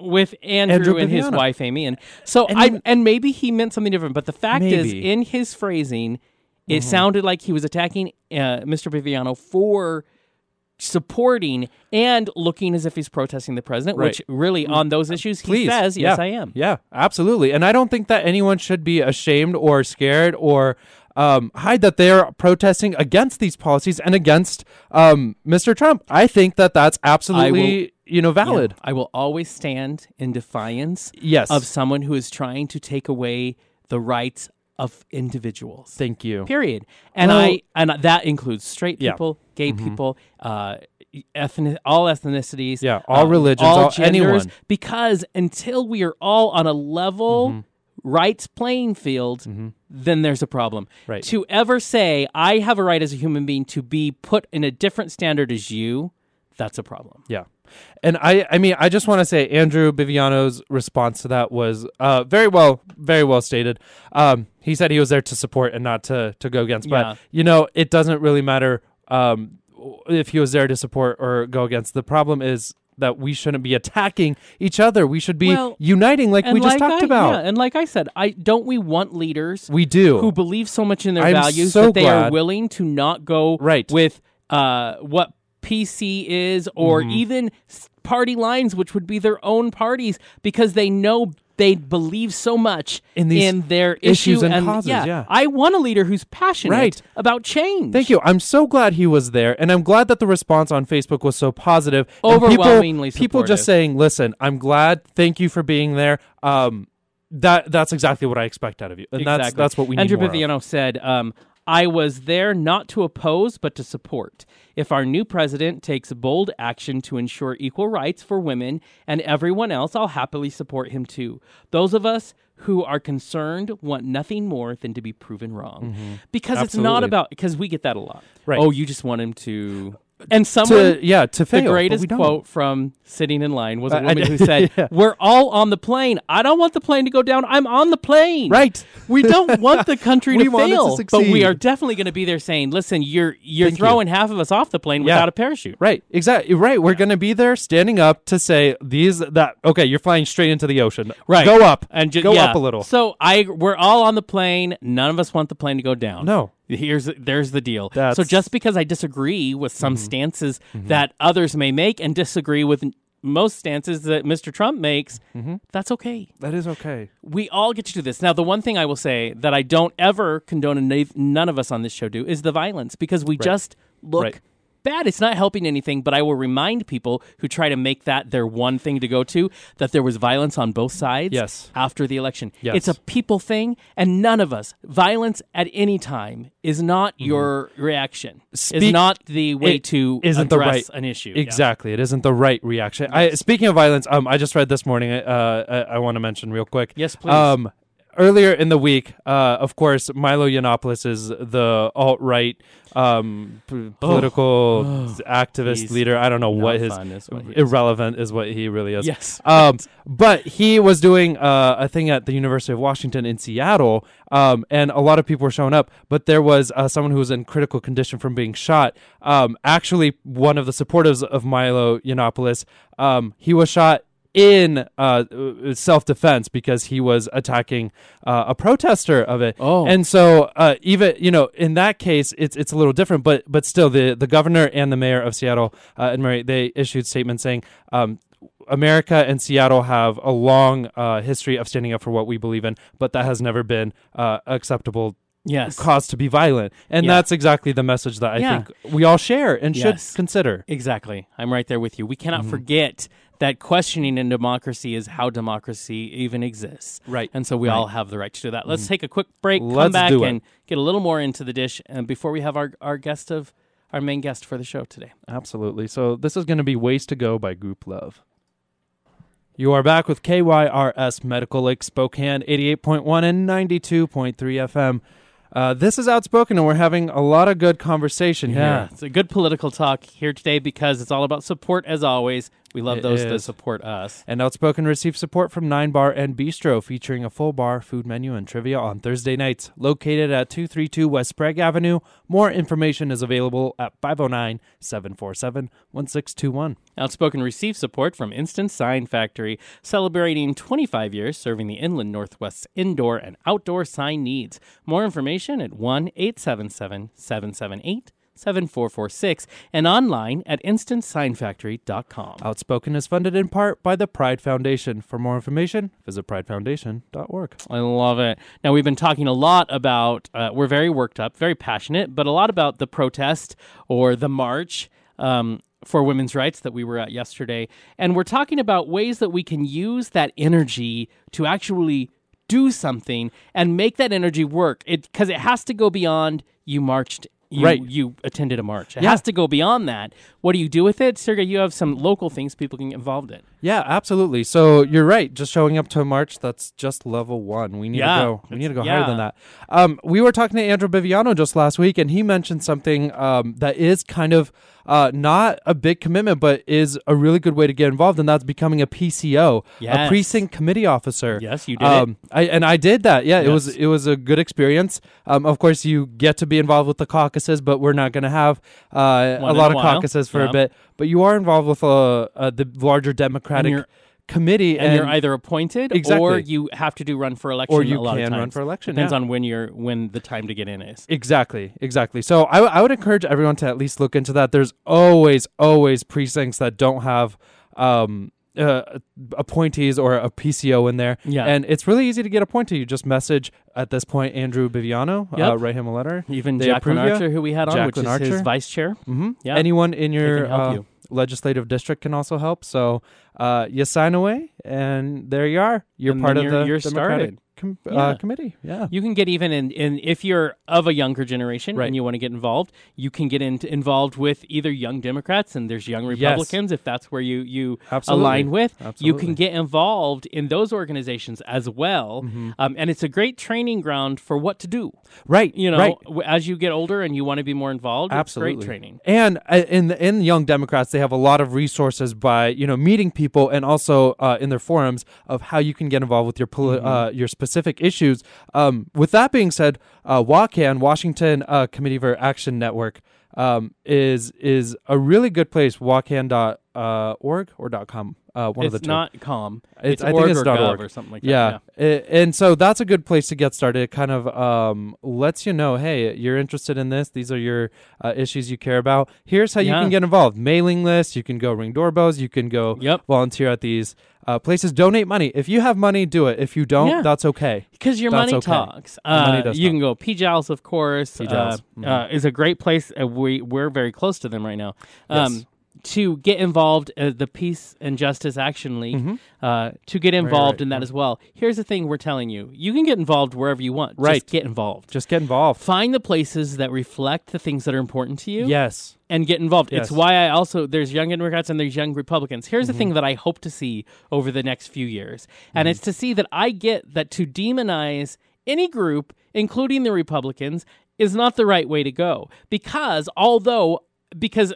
with Andrew, Andrew and his wife Amy, and so And I then- and maybe he meant something different. But the fact is, Maybe. Mm-hmm. in his phrasing, it sounded like he was attacking uh, Mr. Biviano for supporting and looking as if he's protesting the president. Which really, on those issues, he Please. says, "Yes, Yeah. I am." Yeah, absolutely. And I don't think that anyone should be ashamed or scared or um, hide that they're protesting against these policies and against um, Mr. Trump. I think that that's absolutely you know valid. I will always stand in defiance Yes. of someone who is trying to take away the rights of individuals. Thank you. Period. And Well- I and that includes straight Yeah. people, gay people, uh, ethnic, all ethnicities, Yeah, all um, religions, all all- genders. anyone. Because until we are all on a level Mm-hmm. rights playing field, then there's a problem. Right. To ever say I have a right as a human being to be put in a different standard as you, that's a problem. Yeah. And I, I mean, I just want to say Andrew Biviano's response to that was uh, very well, very well stated. Um, he said he was there to support and not to, to go against. Yeah. But, you know, it doesn't really matter um, if he was there to support or go against. The problem is that we shouldn't be attacking each other. We should be Well, uniting like we just like talked I- about. Yeah, and like I said, I don't we want leaders we do. who believe so much in their I'm values so that they are willing to not go Right. with uh, what PC is or Mm-hmm. even party lines, which would be their own parties, because they know they believe so much In these their issues issue and causes, yeah. I want a leader who's passionate Right. about change. Thank you. I'm so glad he was there, and I'm glad that the response on Facebook was so positive. And Overwhelmingly people, people just saying, "Listen, I'm glad. Thank you for being there." Um, that that's exactly what I expect out of you, and that's Exactly. that's what we Andrew need more of. Biviano said, um, I was there not to oppose, but to support. If our new president takes bold action to ensure equal rights for women and everyone else, I'll happily support him too. Those of us who are concerned want nothing more than to be proven wrong. Mm-hmm. Because it's not about, because we get that a lot. Right. Oh, you just want him to. And someone. To yeah, to fail. the greatest quote from sitting in line was a uh, woman did- who said, yeah. We're all on the plane. I don't want the plane to go down. I'm on the plane. Right. We don't want the country We to want it to fail, but we are definitely going to be there saying, "Listen, you're you're Thank you. throwing half of us off the plane Yeah. without a parachute." Right, exactly. Right, we're gonna be there, standing up to say these that. Okay, you're flying straight into the ocean. Right. go up And ju- go yeah. up a little. So I we're all on the plane. None of us want the plane to go down. No. Here's there's the deal. That's- So just because I disagree with some mm-hmm. stances mm-hmm. that others may make and disagree with most stances that Mr. Trump makes, mm-hmm. that's okay. That is okay. we all get to do this. Now, the one thing I will say that I don't ever condone, and none of us on this show do, is the violence because we just look Right. Bad. It's not helping anything, but I will remind people who try to make that their one thing to go to that there was violence on both sides Yes. after the election. Yes. It's a people thing, and none of us, violence at any time is not your reaction, is Mm-hmm. Not the way to isn't the right- an issue. Yeah. Exactly, it isn't the right reaction. I speaking of violence, um, I just read this morning. Uh, I, I want to mention real quick. Yes, please. Um, earlier in the week, uh, of course, Milo Yiannopoulos is the alt right um, p- political activist Oh. he's leader. I don't know what his is what he is. irrelevant is what he really is. Yes. Um, but he was doing uh, a thing at the University of Washington in Seattle, um, and a lot of people were showing up. But there was uh, someone who was in critical condition from being shot. Um, actually, one of the supporters of Milo Yiannopoulos, um, he was shot in uh, self defense because he was attacking uh, a protester of it. Oh. and so uh, even you know in that case it's it's a little different, but but still the the governor and the mayor of Seattle, uh, Ed Murray, they issued statements saying. Um, America and Seattle have a long uh, history of standing up for what we believe in, but that has never been uh, acceptable Yes. cause to be violent. And Yeah. that's exactly the message that I Yeah. think we all share and Yes. should consider. Exactly. I'm right there with you. We Mm-hmm. cannot forget that questioning in democracy is how democracy even exists. Right. And so we all have the right to do that. Let's take a quick break, come Mm-hmm. Let's back, do it. and get a little more into the dish and before we have our, our guest of our main guest for the show today. Absolutely. So this is going to be Ways to Go by Grouplove. You are back with KYRS Medical Lake Spokane 88.1 and 92.3 FM. Uh, this is Outspoken, and we're having a lot of good conversation here. It's a good political talk here today because it's all about support as always. We love It those that support us. And Outspoken receives support from Nine Bar and Bistro, featuring a full bar, food menu, and trivia on Thursday nights. Located at 232 West Sprague Avenue. More information is available at 509 747 1621. Outspoken receives support from Instant Sign Factory, celebrating 25 years serving the Inland Northwest's indoor and outdoor sign needs. More information at 1 877 778 7446 and online at instantsignfactory.com. Outspoken is funded in part by the Pride Foundation. For more information, visit pridefoundation.org. I love it. Now, we've been talking a lot about, uh, we're very worked up, very passionate, but a lot about the protest or the march um, for women's rights that we were at yesterday. And we're talking about ways that we can use that energy to actually do something and make that energy work. It Because it has to go beyond you marched. You, Right. you attended a march. It Yeah. has to go beyond that. What do you do with it? Sergey, you have some local things people can get involved in. Yeah, absolutely. So you're right. Just showing up to a march, that's just level one. We need Yeah. to go. We need to go Yeah. higher than that. Um, we were talking to Andrew Biviano just last week, and he mentioned something um, that is kind of uh, not a big commitment, but is a really good way to get involved, and that's becoming a PCO, a precinct committee officer. Yes, you did. Um, I, and I did that. Yeah, it was it was a good experience. Um, of course, you get to be involved with the caucuses, but we're not going to have uh, a lot a of while. caucuses for Yeah. a bit. But you are involved with uh, uh, the larger Democratic committee, and, you're either appointed exactly. or you have to do run for election. Or you a lot of can run for election, Depends yeah. on when you're when the time to get in is. Exactly, exactly. So I, w- I would encourage everyone to at least look into that. There's always, always precincts that don't have um, uh, appointees or a PCO in there. Yeah. And it's really easy to get appointed. You just message, at this point, Andrew Biviano, uh, write him a letter. Even They Jacqueline? Archer, who we had on, Jacqueline which is his vice chair. Mm-hmm. Yeah. Anyone in your uh, you. Legislative district can also help. So uh, you sign away, and there you are. You're And part of you're- the you're Democratic started. Com- Yeah. uh, committee. Yeah. You can get even in, in if you're of a younger generation Right. and you want to get involved, you can get into, involved with either young Democrats and there's young Republicans if that's where you you Absolutely. align with. You can get involved in those organizations as well, Mm-hmm. um, and it's a great training ground for what to do. Right. You know, right. w- as you get older and you want to be more involved, Absolutely. it's great training. And uh, in the, in Young Democrats, they have a lot of resources by you know meeting people and also uh, in their forums of how you can get involved with your poli- Mm-hmm. uh, your specific issues. Um, with that being said, uh, WACAN Washington uh, Committee for Action Network um, is is a really good place. WACAN.org uh, or com. Uh, one of it's the two. not com. It's- It's, I think it's or org. or something like that. yeah, I- and so that's a good place to get started. It kind of um, lets you know, hey, you're interested in this. These are your uh, issues you care about. Here's how you can get involved: mailing lists. You can go ring doorbells. You can go Yep. volunteer at these uh, places. Donate money. If you have money, do it. If you don't, Yeah. that's okay. Because your That's money okay. talks. Money Uh, does you talk. can go PJALS, of course. PJALS. Uh, uh, is a great place. Uh, we we're very close to them right now. Um, Yes. To get involved, uh, the Peace and Justice Action League, uh, to get involved Mm-hmm. right, in that as well. Here's the thing: we're telling you, you can get involved wherever you want. Right. Just get involved. Just get involved. Find the places that reflect the things that are important to you Yes. and get involved. Yes. It's why I also there's young Democrats and there's young Republicans. Here's Mm-hmm. the thing that I hope to see over the next few years, and it's to see that I get that to demonize any group, including the Republicans, is not the right way to go. Because although because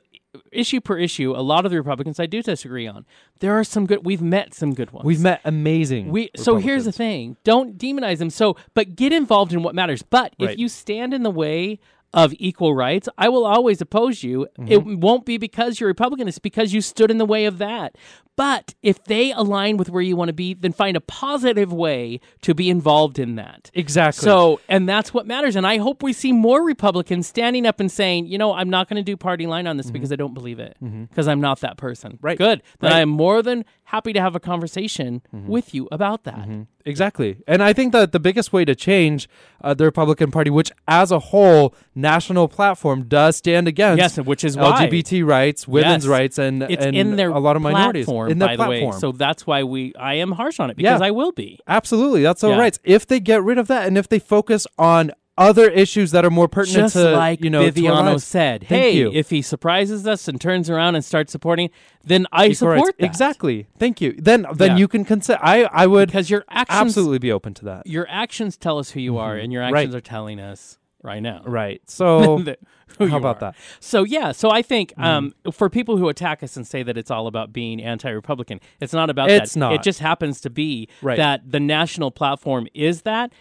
issue per issue, a lot of the Republicans I do disagree on. There are some good. We've met some good ones. We've met amazing. We so here's the thing: don't demonize them. So, but get involved in what matters. But Right. if you stand in the way of equal rights, I will always oppose you. Mm-hmm. It won't be because you're Republican; it's because you stood in the way of that. But if they align with where you want to be, then find a positive way to be involved in that. Exactly. So, and that's what matters. And I hope we see more Republicans standing up and saying, you know, I'm not going to do party line on this because I don't believe it, because I'm not that person. Mm-hmm. Right. Good. Then Right. I am more than happy to have a conversation Mm-hmm. with you about that. Exactly. And I think that the biggest way to change uh, the Republican Party, which as a whole national platform does stand against Yes, which is why LGBT rights, women's Yes. rights, and, it's and in their a lot of minorities. platform, in their by platform. the way. So that's why we I am harsh on it because Yeah. I will be. Absolutely. That's all Yeah. right. If they get rid of that and if they focus on other issues that are more pertinent Just to, like you know, Biviano said, Thank hey, you. if he surprises us and turns around and starts supporting, then I support. Exactly. Thank you. Then then Yeah. you can consider I I would Because your actions absolutely be open to that. your actions tell us who you are, mm-hmm. and your Right. actions are telling us right now. Right. So how about are. that? So yeah, so I think Mm-hmm. um, for people who attack us and say that it's all about being anti-Republican, it's not about It's that. not. It just happens to be Right. that the national platform is that.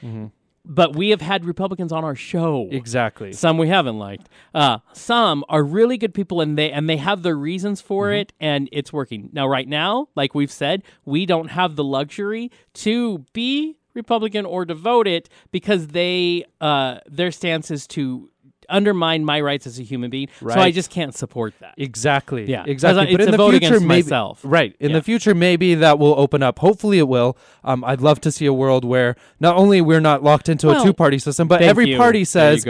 But we have had Republicans on our show. Exactly. Some we haven't liked. Uh, some are really good people, and they and they have their reasons for Mm-hmm. it, and it's working. Now, right now, like we've said, we don't have the luxury to be Republican or to vote it because they uh, their stance is to undermine my rights as a human being. Right. So I just can't support that. Exactly. Yeah. Exactly. Because But it's in the vote future, maybe myself. right. In Yeah. the future, maybe that will open up. Hopefully, it will. Um, I'd love to see a world where not only we're not locked into Well, a two-party system, but every you. party says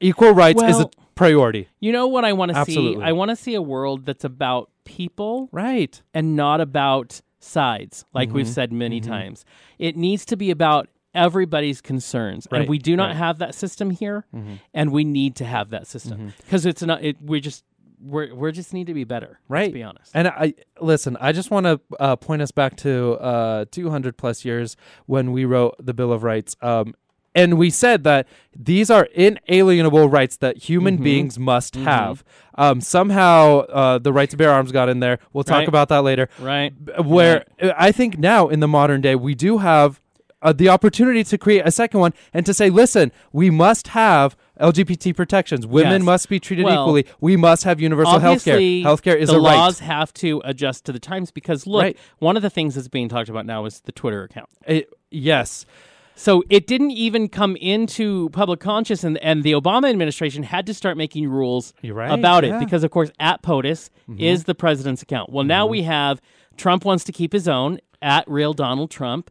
equal rights is a priority. You know what I want to see? I want to see a world that's about people Right. and not about sides, like Mm-hmm. we've said many times. It needs to be about everybody's concerns, Right, and we do not right. Mm-hmm. have that system here, and we need to have that system because it's not. It, we just we're we just need to be better. Right. Be honest. And I listen. I just want to uh, point us back to uh, 200 plus years when we wrote the Bill of Rights. Um, and we said that these are inalienable rights that human Mm-hmm. beings must have. Um, somehow, uh, the right to bear arms got in there. We'll talk Right. about that later. Right. Where uh, I think now in the modern day, we do have uh, the opportunity to create a second one and to say, listen, we must have LGBT protections. Women Yes. must be treated Well, equally. We must have universal health care. Obviously, Healthcare is a right. The laws have to adjust to the times because look, Right. one of the things that's being talked about now is the Twitter account. It- yes. So it didn't even come into public conscious, and, and the Obama administration had to start making rules right, about yeah. Mm-hmm. it because, of course, at POTUS is the president's account. Well, now we have Trump wants to keep his own at real Donald Trump.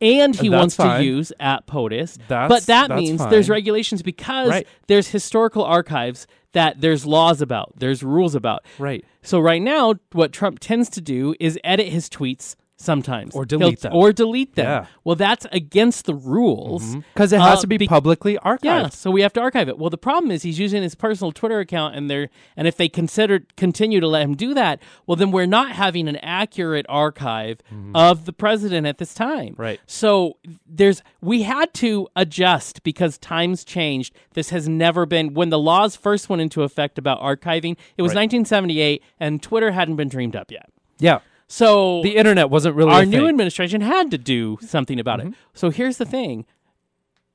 And he That's wants fine. to use at POTUS. That's- but that means there's regulations because Right. there's historical archives that there's laws about, there's rules about. Right. So right now, what Trump tends to do is edit his tweets sometimes, Or delete He'll- them. or delete them. Yeah. Well, that's against the rules Because it has Uh, to be be- publicly archived. Yeah, so we have to archive it. Well, the problem is he's using his personal Twitter account, and they're and if they consider continue to let him do that, well, then we're not having an accurate archive of the president at this time. Mm-hmm. Right. So there's we had to adjust because times changed. This has never been when the laws first went into effect about archiving. It was Right. 1978, and Twitter hadn't been dreamed up yet. Yeah. So The internet wasn't really our new administration had to do something about Mm-hmm. it. So here's the thing.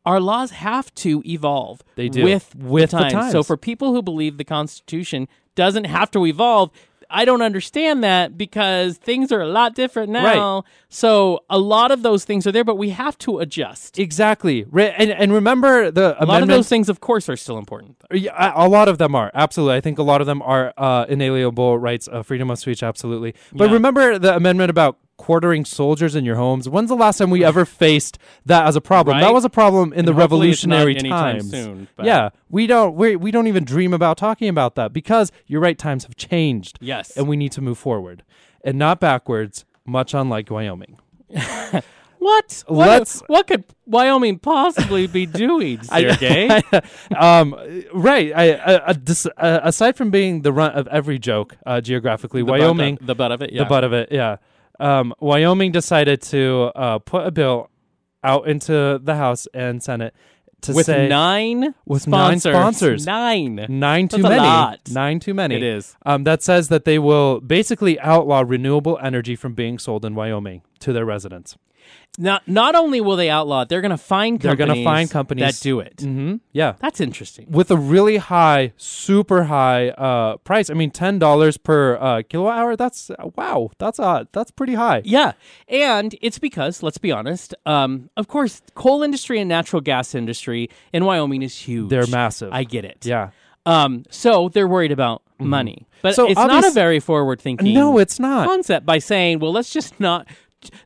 Our laws have to evolve They do. with, With the, times. So for people who believe the Constitution doesn't have to evolve, I don't understand that because things are a lot different now. Right. So a lot of those things are there, but we have to adjust. Exactly. Re- and and remember the amendment a lot of those things, of course, are still important. Yeah, a a lot of them are absolutely. I think a lot of them are uh, inalienable rights, uh, freedom of speech, absolutely. But Yeah. remember the amendment about quartering soldiers in your homes. When's the last time we ever faced that as a problem? That was a problem in the it's not revolutionary times. soon, yeah, we don't we we don't even dream about talking about that because you're right. Times have changed. Yes. and we need to move forward and not backwards. Much unlike Wyoming. What? What, Let's- what could Wyoming possibly be doing, Sergey? um, right. I, uh, uh, dis, uh, aside from being the runt of every joke uh, geographically, The butt Wyoming, of- the butt of it, yeah. the butt of it, yeah. Um, Wyoming decided to uh, put a bill out into the House and Senate to with say nine with nine sponsors. sponsors. Nine. nine too That's a many, lot. nine too many. It is. Um, that says that they will basically outlaw renewable energy from being sold in Wyoming to their residents. Not not only will they outlaw it, they're going to find They're companies gonna find companies- that do it. hmm Yeah. That's interesting. With a really high, super high uh, price. I mean, ten dollars per uh, kilowatt hour. That's wow. That's uh, that's pretty high. Yeah, and it's because let's be honest. Um, of course, coal industry and natural gas industry in Wyoming is huge. They're massive. I get it. yeah. Um, so they're worried about money, but Mm-hmm. So it's not obvious- a very forward-thinking. No, it's not. concept by saying, well, let's just not.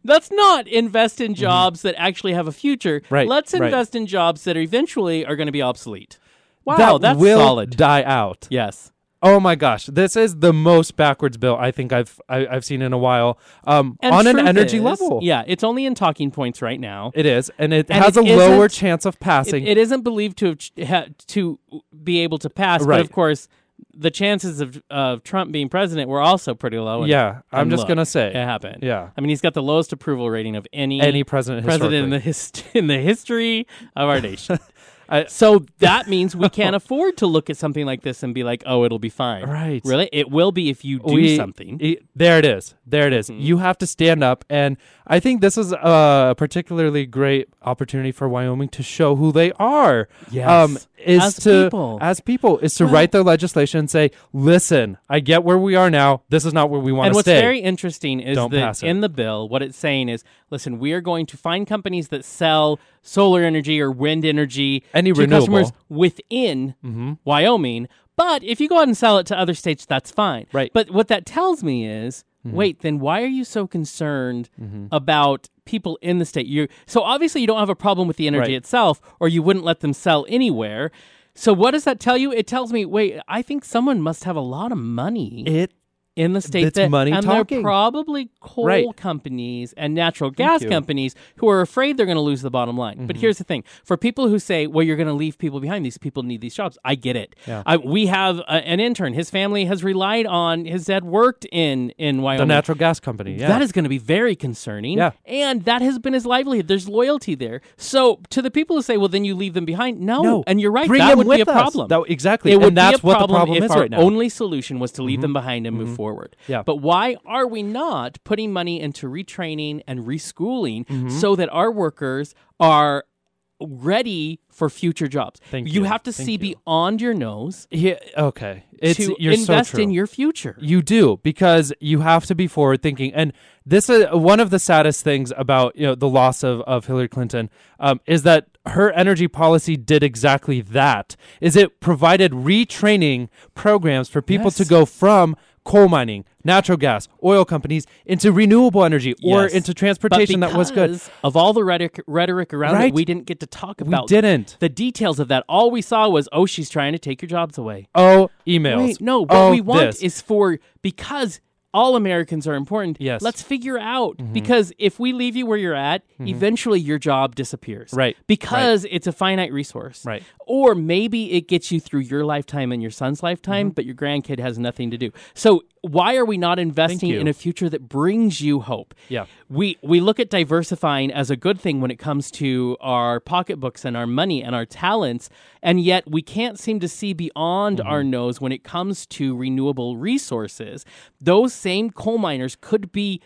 Let's not invest in jobs that actually have a future. Mm-hmm. Right, Let's right. invest in jobs that eventually are going to be obsolete. Wow, that that's will solid. die out. yes. Oh my gosh, this is the most backwards bill I think I've I, I've seen in a while. Um, on an energy is- level, Yeah, it's only in talking points right now. it is, and it And has it a lower chance of passing. It, it isn't believed to have, ch- ha, to be able to pass, but of course, the chances of of Trump being president were also pretty low. and- yeah, I'm just look, gonna say, it happened. yeah, I mean, he's got the lowest approval rating of any any president, president in the hist- in the history of our nation. I- so that means we can't afford to look at something like this and be like, "Oh, it'll be fine." Right. Really? It will be if you do We- something. i- there it is. There it is. Mm-hmm. You have to stand up, and I think this is a particularly great opportunity for Wyoming to show who they are. Um, Yes. Is As to people. as people is to Well- write their legislation and say, "Listen, I get where we are now. This is not where we want to stay." And what's stay." very interesting is Don't that in the bill, what it's saying is, listen, we are going to find companies that sell solar energy or wind energy Any to renewable. customers within Mhm. Wyoming. But if you go out and sell it to other states, that's fine. Right. Mm-hmm. But what that tells me is, wait, then why are you so concerned about people in the state? You so obviously you don't have a problem with the energy Right. itself, or you wouldn't let them sell anywhere. So what does that tell you? It tells me, wait, I think someone must have a lot of money it in the state It's that, money and talking. they're probably coal Right. companies and natural gas you. companies who are afraid they're going to lose the bottom line. Mm-hmm. But here's the thing: for people who say, "Well, you're going to leave people behind," these people need these jobs. I get it. Yeah. I, we have a, an intern. His family has relied on his dad worked in in Wyoming. the natural gas company. Yeah, That is going to be very concerning. Yeah. And that has been his livelihood. There's loyalty there. So to the people who say, well, then you leave them behind. No. no, And you're right. Bring that them would with be a us. problem. That, exactly, It would and that's be a what problem the problem if is our right now. Mm-hmm. only solution was to leave them behind and move forward. Yeah. But why are we not putting money into retraining and reschooling Mm-hmm. so that our workers are ready for future jobs? Thank you you. have to Thank see you. beyond your nose yeah, okay, it's to invest so in your future. You do because you have to be forward thinking, and this is one of the saddest things about you know the loss of of Hillary Clinton um, is that her energy policy did exactly that. Is it provided retraining programs for people Yes. to go from coal mining, natural gas, oil companies into renewable energy or Yes. into transportation that was good. Of all the rhetoric, rhetoric around Right. it, we didn't get to talk about. We didn't. the details of that. All we saw was, oh, she's trying to take your jobs away. Oh, emails. Wait, no, what oh, we want this. is for because all Americans are important. Yes. Mm-hmm. Let's figure out because if we leave you where you're at, eventually your job disappears. Right, Because it's a finite resource. Right. Or maybe it gets you through your lifetime and your son's lifetime, Mm-hmm. but your grandkid has nothing to do. So why are we not investing in a future that brings you hope? Yeah. We we look at diversifying as a good thing when it comes to our pocketbooks and our money and our talents, and yet we can't seem to see beyond Mm-hmm. our nose when it comes to renewable resources. Those same coal miners could be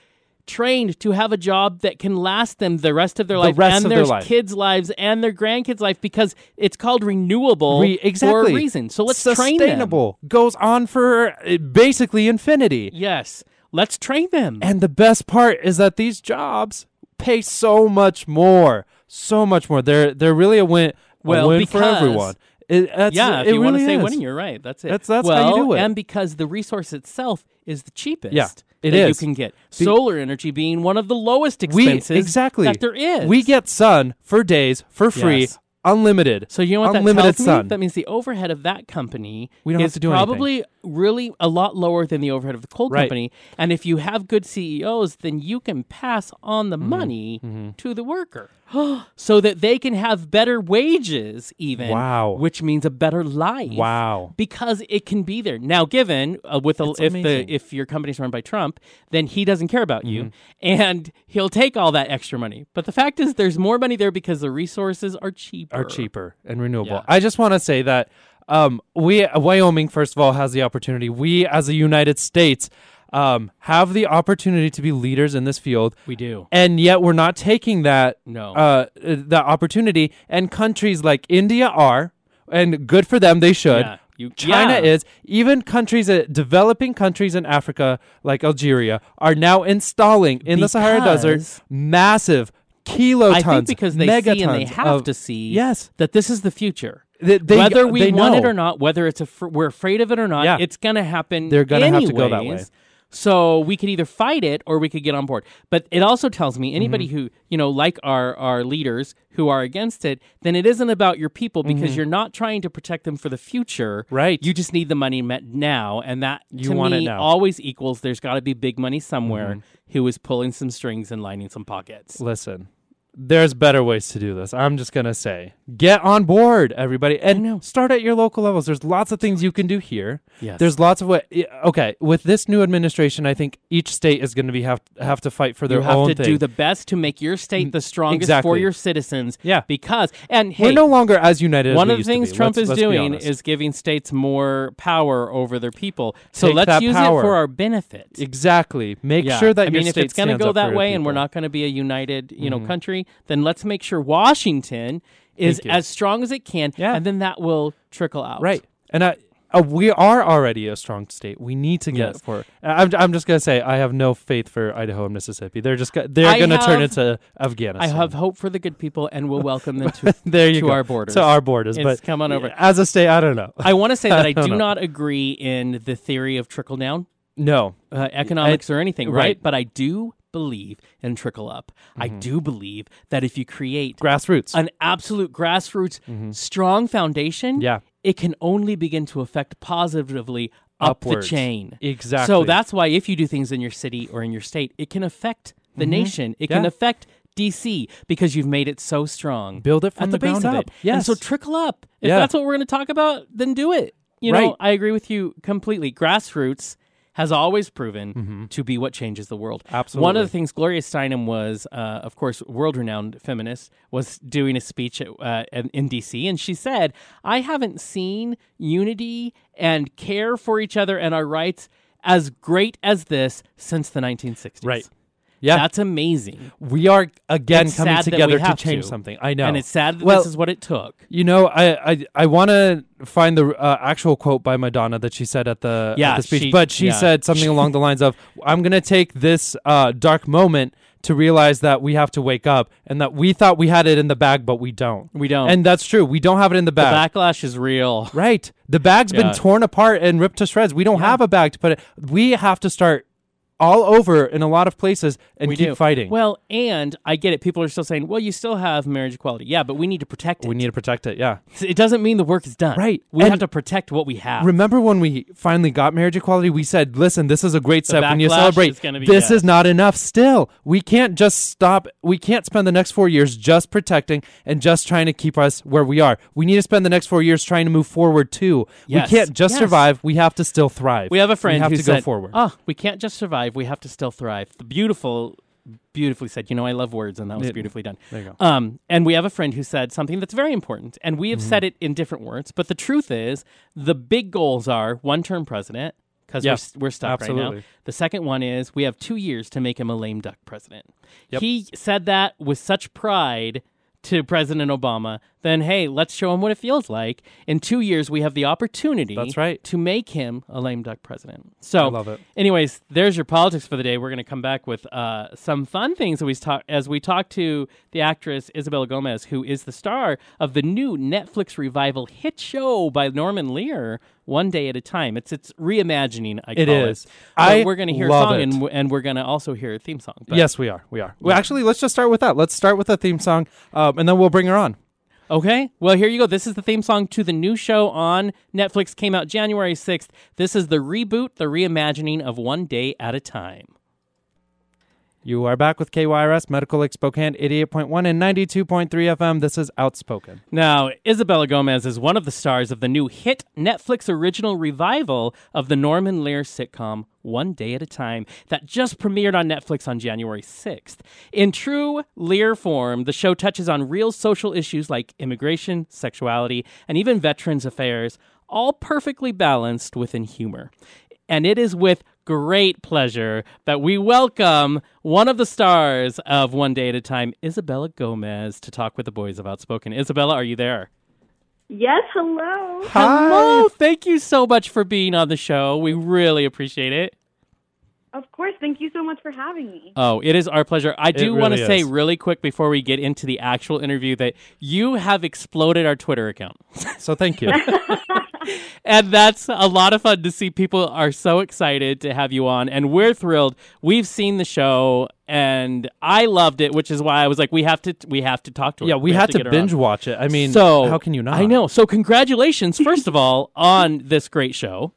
trained to have a job that can last them the rest of their life rest and of their, their life. kids' lives and their grandkids' life because it's called renewable Re- exactly. for a reason. So let's train them. sustainable goes on for uh, basically infinity. Yes. Let's train them. And the best part is that these jobs pay so much more, so much more. They're they're really a win, a Well, win for everyone. It, that's, yeah, if you want to say is. winning, you're right. That's it. That's- that's well, how you do it. And because the resource itself is the cheapest. Yeah, it that is. You can get solar energy being one of the lowest we expenses exactly that there is. We get sun for days for free, Yes. unlimited. so you know what unlimited that tells sun. me? That means the overhead of that company We don't have to do anything. Really a lot lower than the overhead of the coal Right. company. And if you have good CEOs, then you can pass on Mm-hmm. the money to the worker. so that they can have better wages even Wow. which means a better life Wow. because it can be there now. Given uh, with a, if the if your company's run by Trump, then he doesn't care about you, Mm-hmm. and he'll take all that extra money. But the fact is, there's more money there because the resources are cheaper. are cheaper and renewable. Yeah. I just want to say that um, we Wyoming, first of all, has the opportunity. We, as a United States, um, have the opportunity to be leaders in this field, We do. and yet we're not taking that No. uh, that opportunity. And countries like India are, and good for them, they should. Yeah, you- China yeah. is. Even countries, uh, developing countries in Africa like Algeria, are now installing in the Sahara Desert Because- massive kilotons, I think because they see and they have of- to see Yes. that this is the future. They- they- whether we they want it or not, whether it's a fr- we're afraid of it or not, Yeah. it's going to happen. They're gonna have to go that way. So we could either fight it or we could get on board. But it also tells me anybody Mm-hmm. who you know, like our our leaders who are against it, then it isn't about your people because you're not trying to protect them for the future. Mm-hmm. Right. You just need the money met now, and that You to want it now. Mm-hmm. always equals. There's got to be big money somewhere who is pulling some strings and lining some pockets. Listen, there's better ways to do this. I'm just gonna say, get on board, everybody, and start at your local levels. There's lots of things you can do here. Yes. There's lots of what. Okay, with this new administration, I think each state is going to be have have to fight for their You have own to thing. do the best to make your state the strongest for your citizens. Yeah. Because and hey, We're no longer as united. as one of the to things. Trump Let's- is let's doing is giving states more power over their people. So Take let's use power. it for our benefit. exactly make Yeah. sure that I mean, if it's going to go that way, and we're. Mm-hmm. not going to be a united, you know, country, then let's make sure Washington is as strong as it can, Yeah. and then that will trickle out. right. And I, uh, we are already a strong state. We need to get Yes. for. I'm, I'm just gonna say I have no faith for Idaho and Mississippi. They're just go- they're I gonna turn into Afghanistan. I have hope for the good people, and we'll welcome them to there you to go. our borders. to our borders. It's but come on over. As a state, I don't know. I want to say that I don't do know. not agree in the theory of trickle down. no, uh, economics or anything, right? right. But I do believe in trickle up. I Mm-hmm. do believe that if you create grassroots. an absolute grassroots strong foundation, Mm-hmm. Yeah. it can only begin to affect positively up Upwards. the chain. Exactly. So that's why if you do things in your city or in your state, it can affect the nation. It can Mm-hmm. Affect DC because you've made it so strong. Build it from at the the, base ground of up. it. And so trickle up. If Yeah. that's what we're going to talk about, then do it. You know, I agree with you completely. Grassroots has always proven to be what changes the world. Absolutely. One Mm-hmm. Of the things Gloria Steinem was, uh, of course, world-renowned feminist, was doing a speech at, uh, in, in DC, and she said, "I haven't seen unity and care for each other and our rights as great as this since the 1960s." Right. Yeah. That's amazing. we are again It's coming sad that we together to have change to. something. I know. And it's sad that Well, this is what it took. You know, I I, I want to find the uh, actual quote by Madonna that she said at the, at Yeah, the speech, she- but she yeah. said something along the lines of, "I'm going to take this uh, dark moment to realize that we have to wake up, and that we thought we had it in the bag, but we don't. We don't. and that's true. We don't have it in the bag. The bag. backlash is real. Right. The bag's Yeah. been torn apart and ripped to shreds. We don't have a bag to put it. We have to start all over in a lot of places and We keep do. fighting. Well, and I get it. People are still saying, well, you still have marriage equality. Yeah, but we need to protect it. we need to protect it. Yeah. It doesn't mean the work is done. Right. We And have to protect what we have. Remember when we finally got marriage equality? We said, "Listen, this is a great step. When you celebrate, is this is not enough. Still, we can't just stop. We can't spend the next four years just protecting and just trying to keep us where we are. We need to spend the next four years trying to move forward too. Yes. We can't just Yes. survive. We have to still thrive. we have a friend We have who to said, go forward. "Oh, we can't just survive. We have to still thrive." The beautiful, beautifully said. You know, I love words, and that was beautifully done. There you go. Um, and we have a friend who said something that's very important, and we have Mm-hmm. said it in different words. But the truth is, the big goals are one-term president because Yeah, we're, we're stuck right now. The second one is we have two years to make him a lame duck president. Yep. He said that with such pride to President Obama. Then hey, let's show him what it feels like. In two years, we have the opportunity. That's right. To make him a lame duck president. So I love it. Anyways, there's your politics for the day. We're going to come back with uh, some fun things as we talk as we talk to the actress Isabella Gomez, who is the star of the new Netflix revival hit show by Norman Lear, One Day at a Time. It's it's reimagining. I It call is. It. I we're going to hear a song, and and we're going to also hear a theme song. But- yes, we are. We are. Well, actually, let's just start with that. Let's start with the theme song, um, and then we'll bring her on. Okay. Well, here you go. This is the theme song to the new show on Netflix. Came out January 6th. This is the reboot, the reimagining of One Day at a Time. You are back with KYRS Medical Lake Spokane, 88.1 and 92.3 FM. This is Outspoken. Now, Isabella Gomez is one of the stars of the new hit Netflix original revival of the Norman Lear sitcom One Day at a Time that just premiered on Netflix on January 6th. In true Lear form, the show touches on real social issues like immigration, sexuality, and even veterans affairs, all perfectly balanced within humor. And it is with great pleasure that we welcome one of the stars of One Day at a Time, Isabella Gomez, to talk with the boys of Outspoken. Isabella, are you there? Yes, hello. Hello. Thank you so much for being on the show. We really appreciate it. Of course. Thank you so much for having me. Oh, it is our pleasure. I do want to say really quick before we get into the actual interview that you have exploded our Twitter account. So thank you. and that's a lot of fun to see. People are so excited to have you on, and we're thrilled. We've seen the show, and I loved it, which is why I was like, we have to, we have to talk to her. yeah, we, had to, get her binge on. watch it. I mean, So how can you not? I know. So congratulations, first of all, on this great show.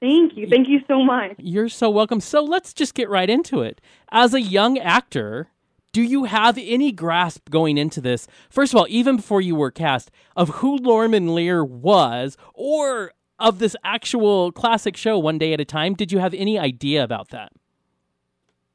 Thank you. Thank you so much. You're so welcome. So let's just get right into it. As a young actor, do you have any grasp going into this? First of all, even before you were cast, of who Norman Lear was, or of this actual classic show, One Day at a Time? Did you have any idea about that?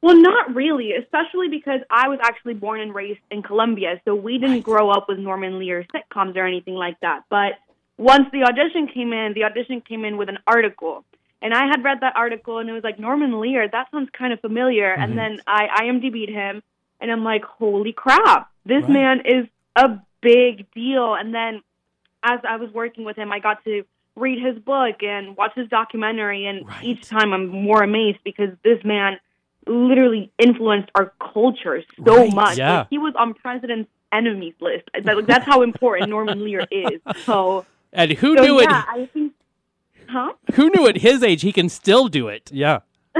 Well, not really, especially because I was actually born and raised in Colombia, so we didn't grow up with Norman Lear sitcoms or anything like that. But once the audition came in, the audition came in with an article. And I had read that article and it was like, Norman Lear, that sounds kind of familiar. And mm-hmm. then I IMDb'd him and I'm like, holy crap, this Right. man is a big deal. And then as I was working with him, I got to read his book and watch his documentary. And Right. each time I'm more amazed because this man literally influenced our culture so Right, much. yeah. Like, he was on president's enemies list. Like, That's how important Norman Lear is. So, And who so knew yeah, it? I think, huh? Who knew at his age he can still do it? Yeah.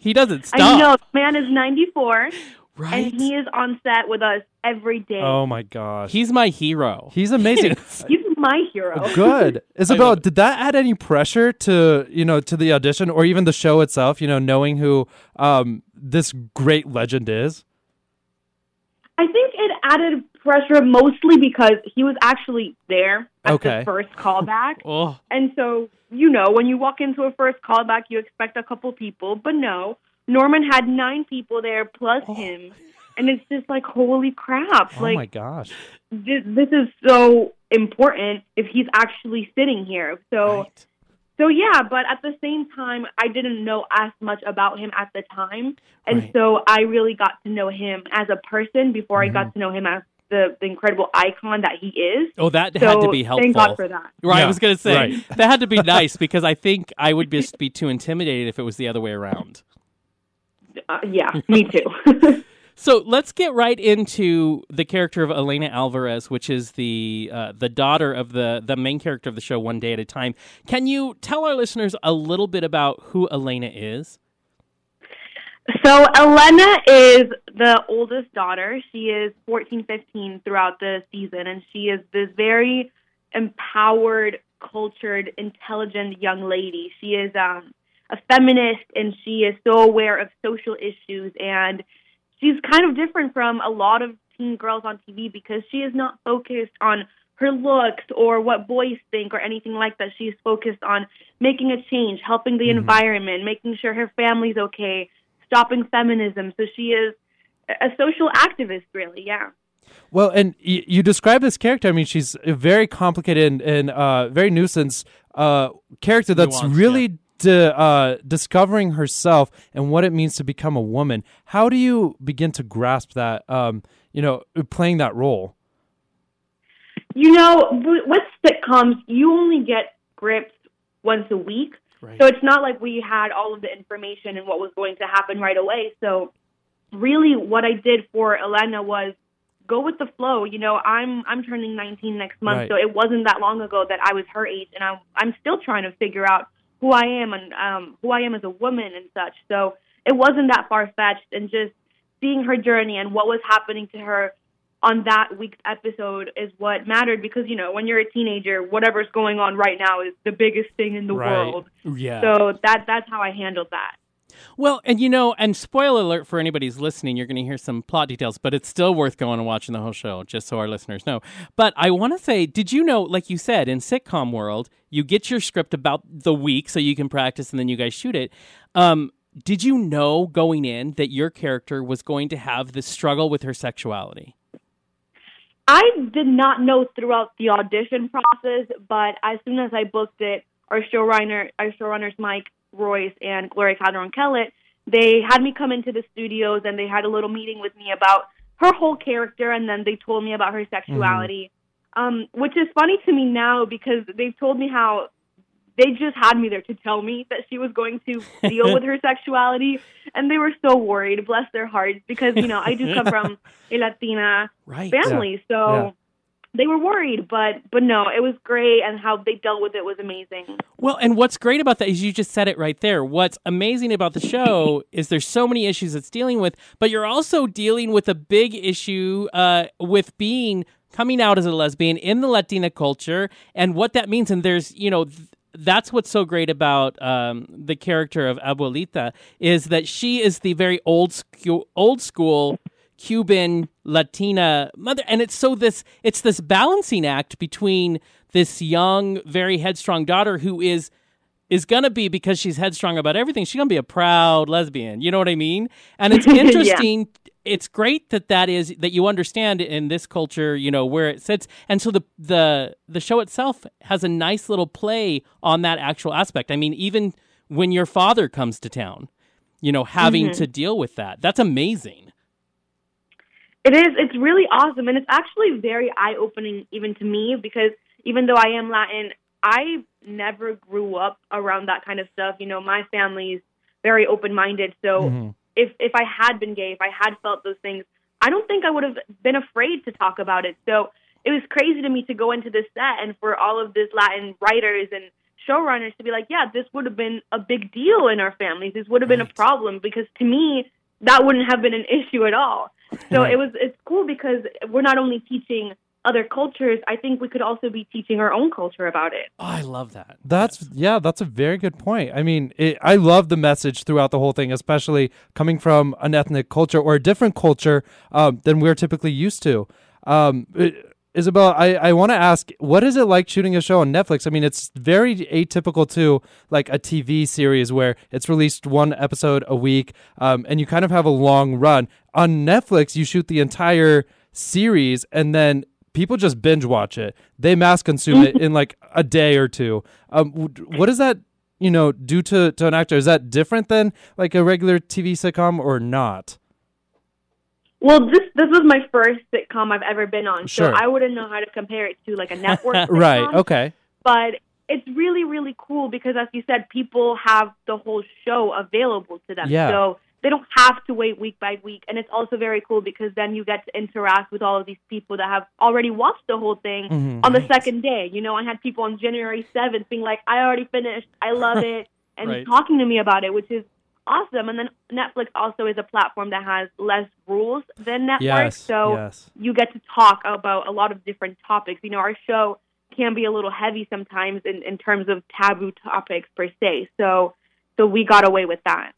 He doesn't stop. I know. Man is 94, right? and he is on set with us every day. Oh my gosh. He's my hero. He's amazing. He's my hero. Good. Isabel, did that add any pressure to, you know, to the audition or even the show itself, you know, knowing who um this great legend is? I think it added pressure mostly because he was actually there at Okay. the first callback. oh, And so, you know, when you walk into a first callback, you expect a couple people, but no. Norman had nine people there plus oh. him. And it's just like, holy crap. Oh like, my gosh. this, this is so important if he's actually sitting here. So, right. so yeah, but at the same time, I didn't know as much about him at the time. And Right. so I really got to know him as a person before I got mm-hmm. to know him as the, the incredible icon that he is. Oh, that So had to be helpful. thank God for that. Right, I was gonna say right. that had to be nice because I think I would just be too intimidated if it was the other way around. Uh, yeah, me too. So let's get right into the character of Elena Alvarez, which is the uh, the daughter of the the main character of the show, One Day at a Time. Can you tell our listeners a little bit about who Elena is? So Elena is the oldest daughter. She is 14, 15 throughout the season, and she is this very empowered, cultured, intelligent young lady. She is um, a feminist, and she is so aware of social issues, and she's kind of different from a lot of teen girls on TV because she is not focused on her looks or what boys think or anything like that. She's focused on making a change, helping the environment, making sure her family's okay, stopping feminism. So she is a a social activist, really. Yeah. Well, and y- you describe this character. I mean, she's a very complicated and, and uh, very nuisance uh, character that's Nuanced, really di- uh, discovering herself and what it means to become a woman. How do you begin to grasp that? Um, you know, playing that role. You know, with sitcoms, you only get grips once a week. Right. So it's not like we had all of the information and what was going to happen right away. So really what I did for Elena was go with the flow. You know, I'm I'm turning 19 next month, Right. so it wasn't that long ago that I was her age and I'm I'm still trying to figure out who I am and um who I am as a woman and such. So it wasn't that far fetched and just seeing her journey and what was happening to her on that week's episode is what mattered because you know when you're a teenager whatever's going on right now is the biggest thing in the Right. world Yeah. so that that's how i handled that Well, and you know, and spoiler alert for anybody who's listening, you're going to hear some plot details, but it's still worth going and watching the whole show, just so our listeners know. But I want to say, did you know, like you said, in sitcom world, you get your script about the week so you can practice and then you guys shoot it. Um, did you know going in that your character was going to have this struggle with her sexuality? i did not know throughout the audition process but as soon as i booked it our showrunner, our showrunners Mike Royce and Gloria Calderon Kellett, they had me come into the studios and they had a little meeting with me about her whole character, and then they told me about her sexuality, um, which is funny to me now because they've told me how they just had me there to tell me that she was going to deal with her sexuality, and they were so worried. Bless their hearts, because you know I do come from a Latina Right. family, so Yeah. They were worried. But but no, it was great, and how they dealt with it was amazing. Well, and what's great about that is you just said it right there. What's amazing about the show is there's so many issues it's dealing with, but you're also dealing with a big issue uh, with being coming out as a lesbian in the Latina culture and what that means. And there's, you know, th- that's what's so great about um, the character of Abuelita is that she is the very old old school Cuban Latina mother, and it's so this it's this balancing act between this young, very headstrong daughter who is is gonna be because she's headstrong about everything. She's gonna be a proud lesbian. You know what I mean? And it's interesting. It's great that that is that you understand in this culture. You know where it sits, and so the the the show itself has a nice little play on that actual aspect. I mean, even when your father comes to town, you know, having mm-hmm. to deal with that. That's amazing. It is. It's really awesome, and it's actually very eye opening even to me because even though I am Latin, I never grew up around that kind of stuff. You know, my family's very open minded, so Mhm. if if I had been gay, if I had felt those things, I don't think I would have been afraid to talk about it. So it was crazy to me to go into this set and for all of this Latin writers and showrunners to be like, yeah, this would have been a big deal in our families. This would have been a problem because to me that wouldn't have been an issue at all. So it was it's cool because we're not only teaching other cultures, I think we could also be teaching our own culture about it. Oh, I love that. That's yeah, that's a very good point. I mean, it, I love the message throughout the whole thing, especially coming from an ethnic culture or a different culture um, than we're typically used to. Um, it- Isabel, I, I want to ask, what is it like shooting a show on Netflix? I mean, it's very atypical to like a TV series where it's released one episode a week, um, and you kind of have a long run. On Netflix, you shoot the entire series, and then people just binge watch it. They mass consume it in like a day or two. Um, what does that you know do to to an actor? Is that different than like a regular TV sitcom or not? Well, this this was my first sitcom I've ever been on, Sure. so I wouldn't know how to compare it to like a network sitcom. Right. Okay. but it's really really cool because as you said people have the whole show available to them Yeah. so they don't have to wait week by week and it's also very cool because then you get to interact with all of these people that have already watched the whole thing Mhm. on the second day you know i had people on january 7th being like i already finished i love it and Right. talking to me about it which is awesome and then netflix also is a platform that has less rules than netflix Yes. so yes. you get to talk about a lot of different topics. You know, our show can be a little heavy sometimes in, in terms of taboo topics per se. So so we got away with that.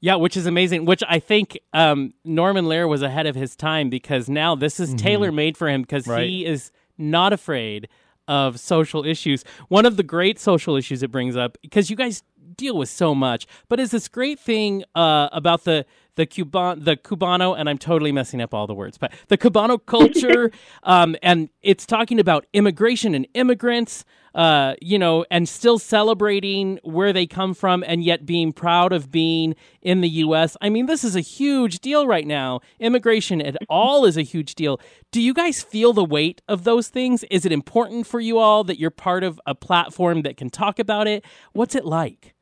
Yeah, which is amazing. Which I think um, Norman Lear was ahead of his time because now this is tailor made for him because Right. he is not afraid of social issues. One of the great social issues it brings up because you guys deal with so much, but is this great thing uh, about the the Cuban the Cubano and I'm totally messing up all the words, but the Cubano culture um, and it's talking about immigration and immigrants uh, you know, and still celebrating where they come from and yet being proud of being in the U.S. I mean, this is a huge deal right now. Immigration at all is a huge deal. Do you guys feel the weight of those things? Is it important for you all that you're part of a platform that can talk about it? What's it like?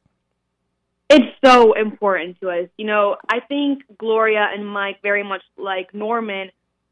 It's so important to us. You know, I think Gloria and Mike, very much like Norman,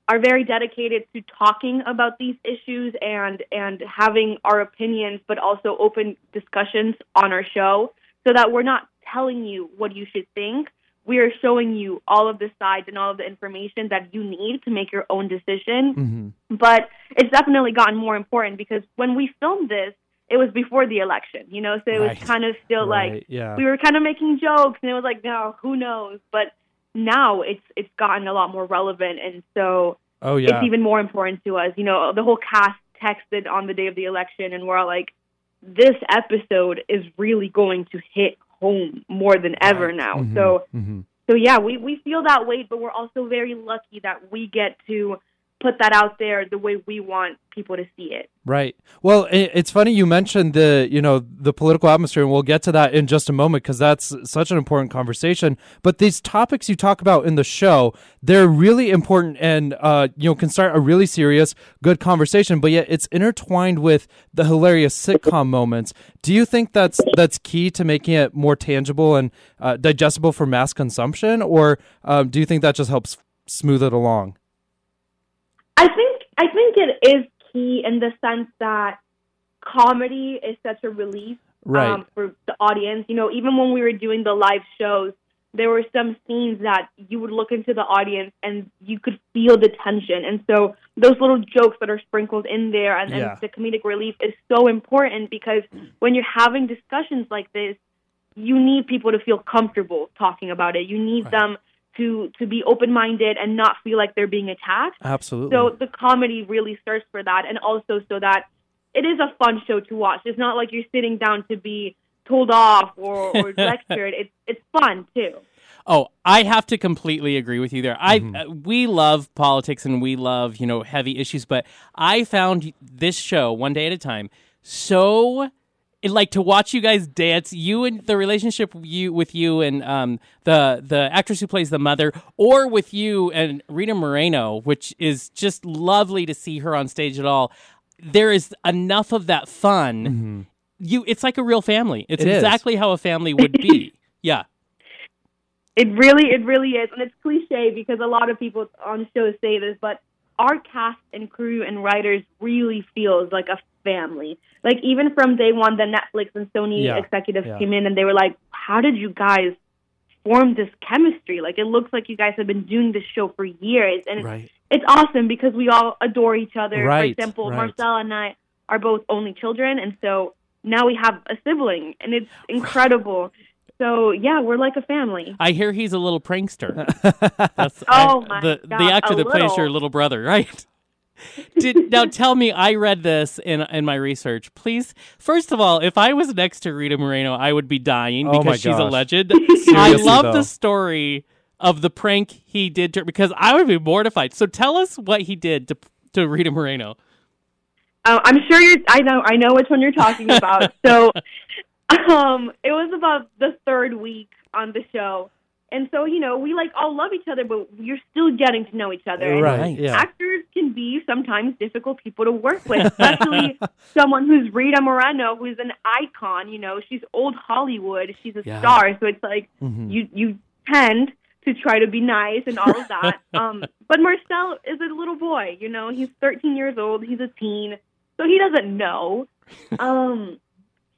are very dedicated to talking about these issues and and having our opinions, but also open discussions on our show, so that we're not telling you what you should think. We are showing you all of the sides and all of the information that you need to make your own decision. hmm But it's definitely gotten more important because when we filmed this, it was before the election, you know, so it Right. was kind of still like yeah. we were kind of making jokes and it was like no who knows but now it's it's gotten a lot more relevant and so Oh yeah. it's even more important to us you know the whole cast texted on the day of the election and we're all like this episode is really going to hit home more than ever Right. now Mhm, so mhm. so yeah we we feel that weight but we're also very lucky that we get to put that out there the way we want people to see it. Right. Well, it's funny you mentioned the you know the political atmosphere, and we'll get to that in just a moment because that's such an important conversation. But these topics you talk about in the show, they're really important, and uh, you know can start a really serious, good conversation. But yet it's intertwined with the hilarious sitcom moments. Do you think that's that's key to making it more tangible and uh, digestible for mass consumption, or um, do you think that just helps smooth it along? I think I think it is key in the sense that comedy is such a relief Right. um, for the audience. You know, even when we were doing the live shows, there were some scenes that you would look into the audience and you could feel the tension. And so those little jokes that are sprinkled in there and, Yeah. and the comedic relief is so important because when you're having discussions like this, you need people to feel comfortable talking about it. You need them to to be open minded and not feel like they're being attacked. Absolutely. So the comedy really serves for that, and also so that it is a fun show to watch. It's not like you're sitting down to be told off or, or lectured. It's it's fun too. Oh, I have to completely agree with you there. I Mm-hmm. uh, we love politics and we love you know heavy issues, but I found this show one day at a time so it, like to watch you guys dance. You and the relationship you with you and um the the actress who plays the mother, or with you and Rita Moreno, which is just lovely to see her on stage at all. There is enough of that fun. You, it's like a real family. It's Mm-hmm. It is. exactly how a family would be. yeah. It really it really is, and it's cliche because a lot of people on shows say this, but our cast and crew and writers really feels like a family. Like even from day one, the Netflix and Sony Yeah, executives yeah. came in and they were like, "How did you guys?" form this chemistry like it looks like you guys have been doing this show for years and right. it's awesome because we all adore each other. Right, For example, right. Marcel and I are both only children, and so now we have a sibling, and it's incredible. So yeah, we're like a family. I hear he's a little prankster. That's Oh, I- my the God, the actor a that plays your little brother, right? Did now tell me I read this in in my research. Please, first of all, if I was next to Rita Moreno, I would be dying Oh because my she's a legend. I love though. the story of the prank he did to because I would be mortified. So tell us what he did to to Rita Moreno. Uh, I'm sure you're. I know. I know which one you're talking about. so, um, it was about the third week on the show, and so you know we like all love each other, but you're still getting to know each other. Right. Right. Yeah. actors can be sometimes difficult people to work with, especially someone who's Rita Moreno, who's an icon. You know, she's old Hollywood. She's a Yeah. star, so it's like Mhm. you you tend to try to be nice and all of that. um, but Marcel is a little boy. You know, he's 13 years old. He's a teen, so he doesn't know. Um,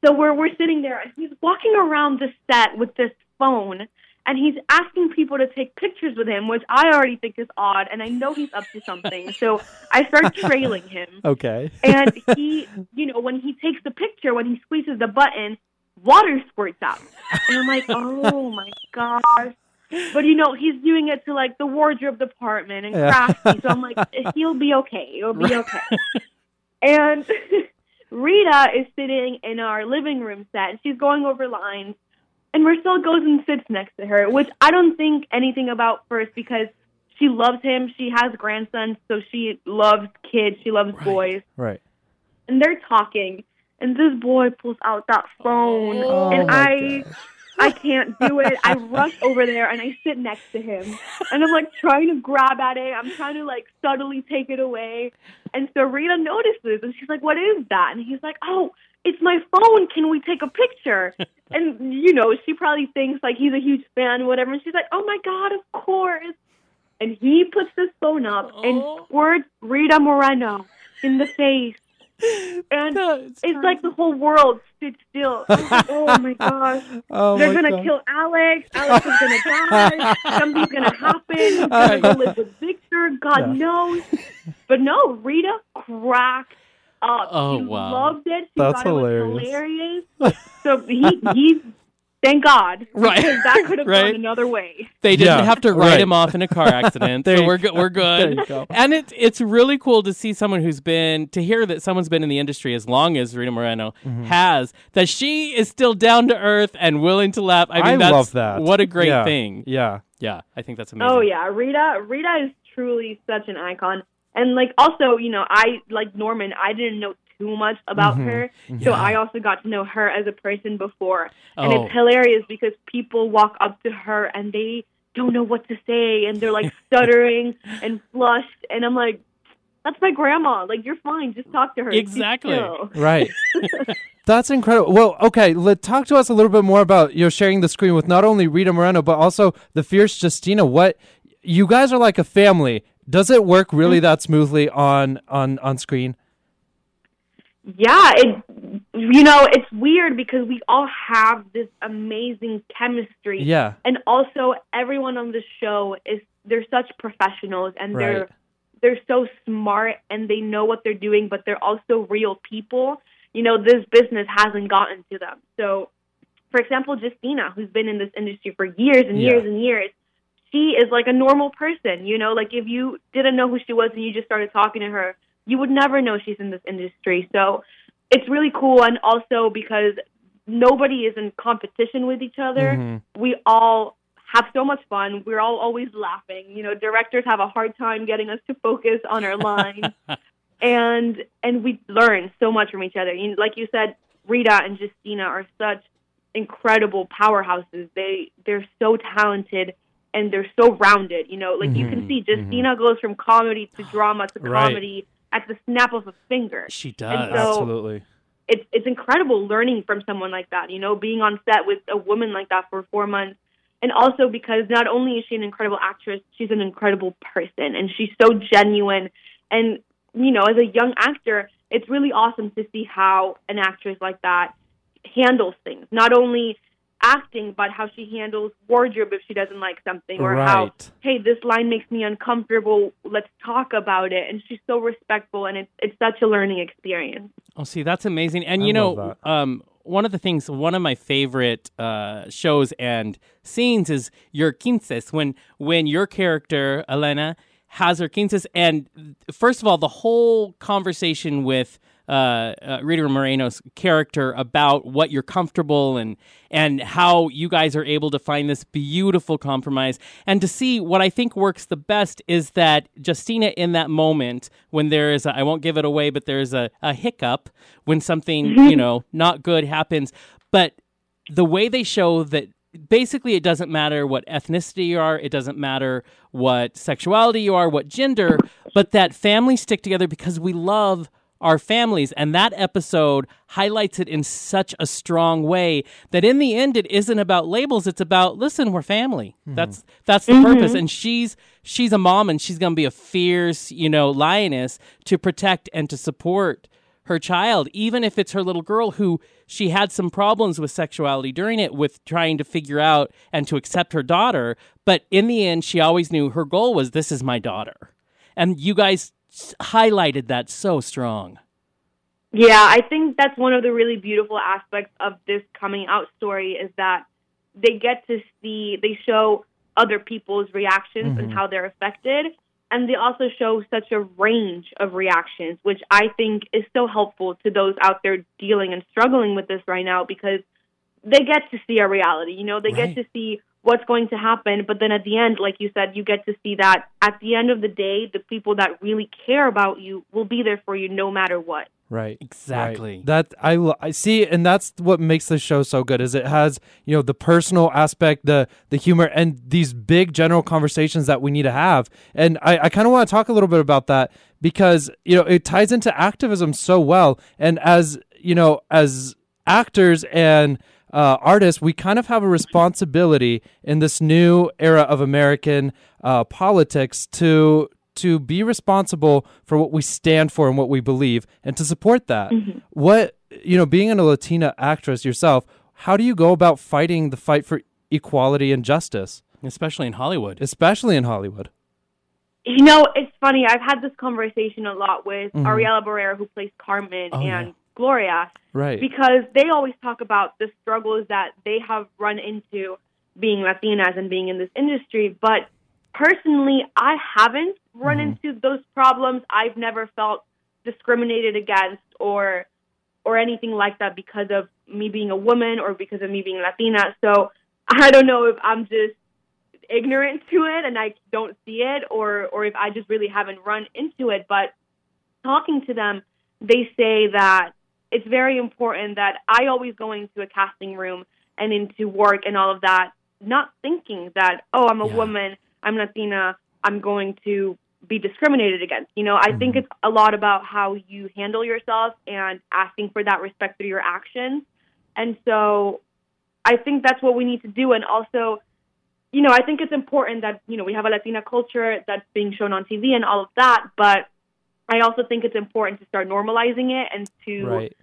so we're we're sitting there, and he's walking around the set with this phone, and he's asking people to take pictures with him, which I already think is odd, and I know he's up to something. So I start trailing him, Okay. and he, you know, when he takes the picture, when he squeezes the button, water squirts out, and I'm like, oh my gosh. But you know, he's doing it to like the wardrobe department and Yeah. crafty, so I'm like, he'll be okay. It'll be okay. And Rita is sitting in our living room set, and she's going over lines. And Marcel goes and sits next to her, which I don't think anything about first because she loves him. She has grandsons, so she loves kids. She loves boys. Right. And they're talking, and this boy pulls out that phone, Oh and my I. I can't do it. I rush over there and I sit next to him. And I'm like trying to grab at it. I'm trying to like subtly take it away. And so Rita notices and she's like, What is that? And he's like, Oh, it's my phone. Can we take a picture? and, you know, she probably thinks like he's a huge fan, whatever. And she's like, Oh my God, of course. And he puts his phone up and Oh. squirts Rita Moreno in the face. And That's it's like the whole world stood still. Like, oh my gosh. Oh They're my gonna God. kill Alex. Alex is gonna die. Something's gonna happen. He's gonna go live with Victor. God Yeah. knows. But no, Rita cracked up. Oh, she wow. loved it. She That's thought it hilarious. was hilarious. So he he thank God. Right. Because that could have Right. gone another way. They didn't Yeah, have to write right. him off in a car accident. There so we're good. We're good. go. And it's it's really cool to see someone who's been to hear that someone's been in the industry as long as Rita Moreno Mm-hmm. has that she is still down to earth and willing to laugh. I mean, I that's, love that. What a great Yeah. thing. Yeah. Yeah, I think that's amazing. Oh yeah, Rita. Rita is truly such an icon. And like also, you know, I like Norman, I didn't know too much about Mhm. her. Mhm. So I also got to know her as a person before. And Oh. it's hilarious because people walk up to her and they don't know what to say and they're like stuttering and flushed and I'm like that's my grandma. Like you're fine. Just talk to her. Exactly. Right. That's incredible. Well, okay, let talk to us a little bit more about you know sharing the screen with not only Rita Moreno but also the fierce Justina. What you guys are like a family. Does it work Mm-hmm. really that smoothly on on on screen? Yeah, it you know, it's weird because we all have this amazing chemistry. Yeah. And also everyone on the show is they're such professionals and Right. they're they're so smart and they know what they're doing, but they're also real people. You know, this business hasn't gotten to them. So, for example, Justina, who's been in this industry for years and Yeah. years and years, she is like a normal person. You know, like if you didn't know who she was and you just started talking to her, you would never know she's in this industry. So, it's really cool. And also because nobody is in competition with each other Mhm. we all have so much fun. We're all always laughing. You know, directors have a hard time getting us to focus on our lines, and and we learn so much from each other. You, like you said, Rita and Justina are such incredible powerhouses. They they're so talented and they're so rounded. You know, like you can Mhm, see Justina goes from comedy to drama to Right. comedy at the snap of a finger She does. so- Absolutely. it's it's incredible learning from someone like that. You know, being on set with a woman like that for four months, and also because not only is she an incredible actress, she's an incredible person, and she's so genuine. And you know, as a young actor, it's really awesome to see how an actress like that handles things. Not only acting, but how she handles wardrobe if she doesn't like something, or how hey, this line makes me uncomfortable. Let's talk about it. And she's so respectful, and it's it's such a learning experience. Oh, see, that's amazing. And I you know, um, one of the things, one of my favorite uh, shows and scenes is your quinces when when your character Elena has her quinces, and first of all, the whole conversation with. Uh, uh, Rita Moreno's character about what you're comfortable and and how you guys are able to find this beautiful compromise. And to see what I think works the best is that Justina in that moment when there is a, I won't give it away but there's a, a hiccup when something you know not good happens. But the way they show that basically it doesn't matter what ethnicity you are it doesn't matter what sexuality you are what gender but that families stick together because we love our families and that episode highlights it in such a strong way that in the end it isn't about labels it's about listen we're family mm-hmm. that's that's the mm-hmm. purpose and she's she's a mom and she's going to be a fierce you know lioness to protect and to support her child, even if it's her little girl who she had some problems with sexuality during it with trying to figure out and to accept her daughter. But in the end, she always knew her goal was this is my daughter. And you guys s- highlighted that so strong. Yeah, I think that's one of the really beautiful aspects of this coming out story is that they get to see, they show other people's reactions and Mhm. how they're affected. And they also show such a range of reactions, which I think is so helpful to those out there dealing and struggling with this right now because they get to see a reality. You know, they Right. get to see what's going to happen. But then at the end, like you said, you get to see that at the end of the day, the people that really care about you will be there for you no matter what. Right. Exactly. Right. That I lo- I see, and that's what makes the show so good. Is it has you know the personal aspect, the the humor, and these big general conversations that we need to have. And I, I kind of want to talk a little bit about that because you know it ties into activism so well. And as you know, as actors and uh, artists, we kind of have a responsibility in this new era of American uh, politics to to be responsible for what we stand for and what we believe, and to support that. What you know, being a Latina actress yourself, how do you go about fighting the fight for equality and justice, Especially in Hollywood. especially in Hollywood? You know, it's funny. I've had this conversation a lot with Mhm. Ariela Barrera, who plays Carmen, Oh, and yeah. Gloria, Right. because they always talk about the struggles that they have run into being Latinas and being in this industry. But personally, I haven't run Mhm. into those problems. I've never felt discriminated against or or anything like that because of me being a woman or because of me being Latina. So I don't know if I'm just ignorant to it and I don't see it, or or if I just really haven't run into it. But talking to them, they say that it's very important that I always go into a casting room and into work and all of that, not thinking that oh I'm a Yeah. woman, I'm Latina, I'm going to be discriminated against. You know, I think Mhm. it's a lot about how you handle yourself and asking for that respect through your actions. And so I think that's what we need to do. And also, you know, I think it's important that, you know, we have a Latina culture that's being shown on TV and all of that. But I also think it's important to start normalizing it and to Right.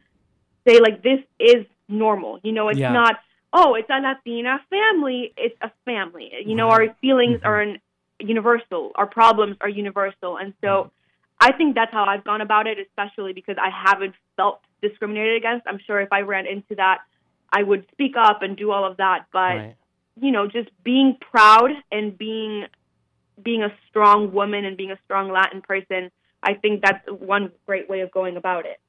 say, like, this is normal. You know, it's Yeah. not, oh, it's a Latina family. It's a family. You know, our feelings Mhm. are an, universal. Our problems are universal. And so I think that's how I've gone about it, especially because I haven't felt discriminated against. I'm sure if I ran into that, I would speak up and do all of that. But Right. you know, just being proud and being being a strong woman and being a strong Latin person, I think that's one great way of going about it.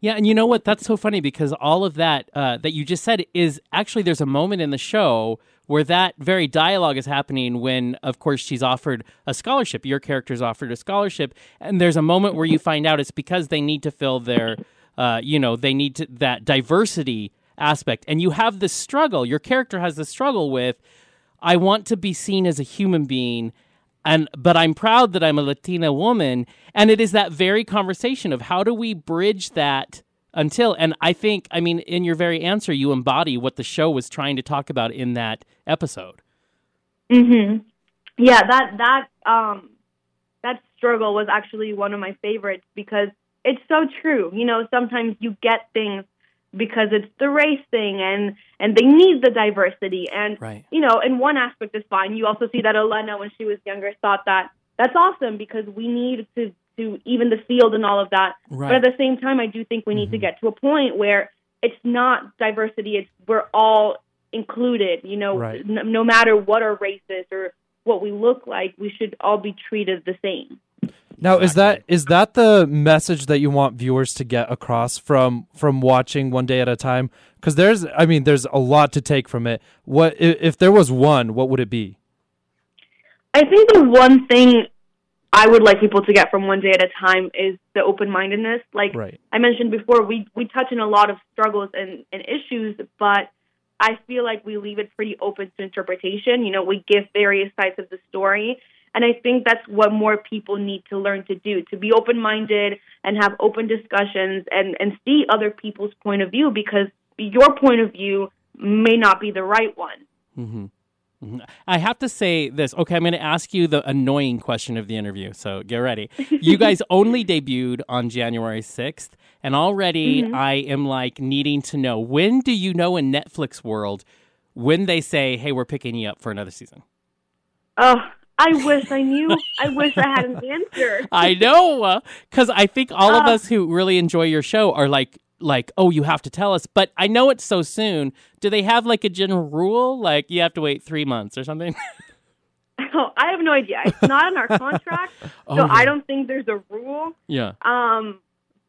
Yeah, and you know what? That's so funny because all of that uh, that you just said is actually there's a moment in the show where that very dialogue is happening when, of course, she's offered a scholarship. Your character's offered a scholarship, and there's a moment where you find out it's because they need to fill their, uh, you know, they need to, that diversity aspect, and you have this struggle. Your character has this struggle with, I want to be seen as a human being and but I'm proud that I'm a Latina woman and it is that very conversation of how do we bridge that until and I think I mean in your very answer you embody what the show was trying to talk about in that episode. Mhm. Yeah, that that um that struggle was actually one of my favorites because it's so true. You know, sometimes you get things because it's the race thing and and they need the diversity and Right. you know, in one aspect is fine. You also see that Elena when she was younger thought that that's awesome because we need to to even the field and all of that. Right. But at the same time, I do think we need to mm-hmm. get to a point where it's not diversity; it's we're all included. You know, Right. n- no matter what our race is or what we look like, we should all be treated the same. Now, is that is that the message that you want viewers to get across from from watching one day at a time? Because there's, I mean, there's a lot to take from it. What if, if there was one? What would it be? I think the one thing I would like people to get from one day at a time is the open mindedness. Like Right. I mentioned before, we we touch on a lot of struggles and, and issues, but I feel like we leave it pretty open to interpretation. You know, we give various sides of the story. And I think that's what more people need to learn to do to be open minded and have open discussions and, and see other people's point of view because your point of view may not be the right one. Mhm. Mhm. I have to say this. Okay, I'm going to ask you the annoying question of the interview. So get ready. You guys only debuted on January 6th, and already I am like needing to know when do you know in Netflix world when they say, "Hey, we're picking you up for another season"? Oh, I wish I knew. I wish I had an answer. I know, because I think all of Ah. us who really enjoy your show are like, like, oh, you have to tell us. But I know it's so soon. Do they have like a general rule, like you have to wait three months or something? Oh, I have no idea. It's not in our contract, so Oh, yeah. I don't think there's a rule. yeah. Um,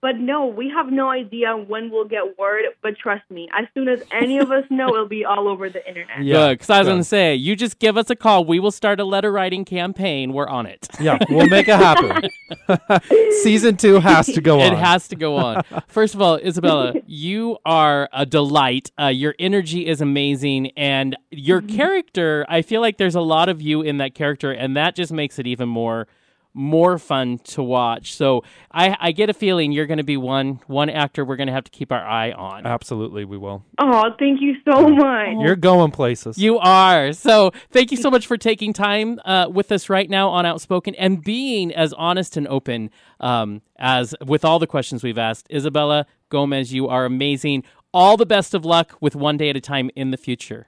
but no, we have no idea when we'll get word. But trust me, as soon as any of us know, it'll be all over the internet. Yeah, Good, because I was good. going to say, you just give us a call. We will start a letter writing campaign. We're on it. Yeah, we'll make it happen. Season two has to go on. It has to go on. First of all, Isabella, you are a delight. Uh, your energy is amazing, and your character. I feel like there's a lot of you in that character, and that just makes it even more more fun to watch. So I, I get a feeling you're going to be one one actor we're going to have to keep our eye on. Absolutely, we will. Oh, thank you so much. You're going places. You are. So thank you so much for taking time uh, with us right now on Outspoken and being as honest and open um, as with all the questions we've asked. Isabella Gomez, you are amazing. All the best of luck with One Day at a Time in the future.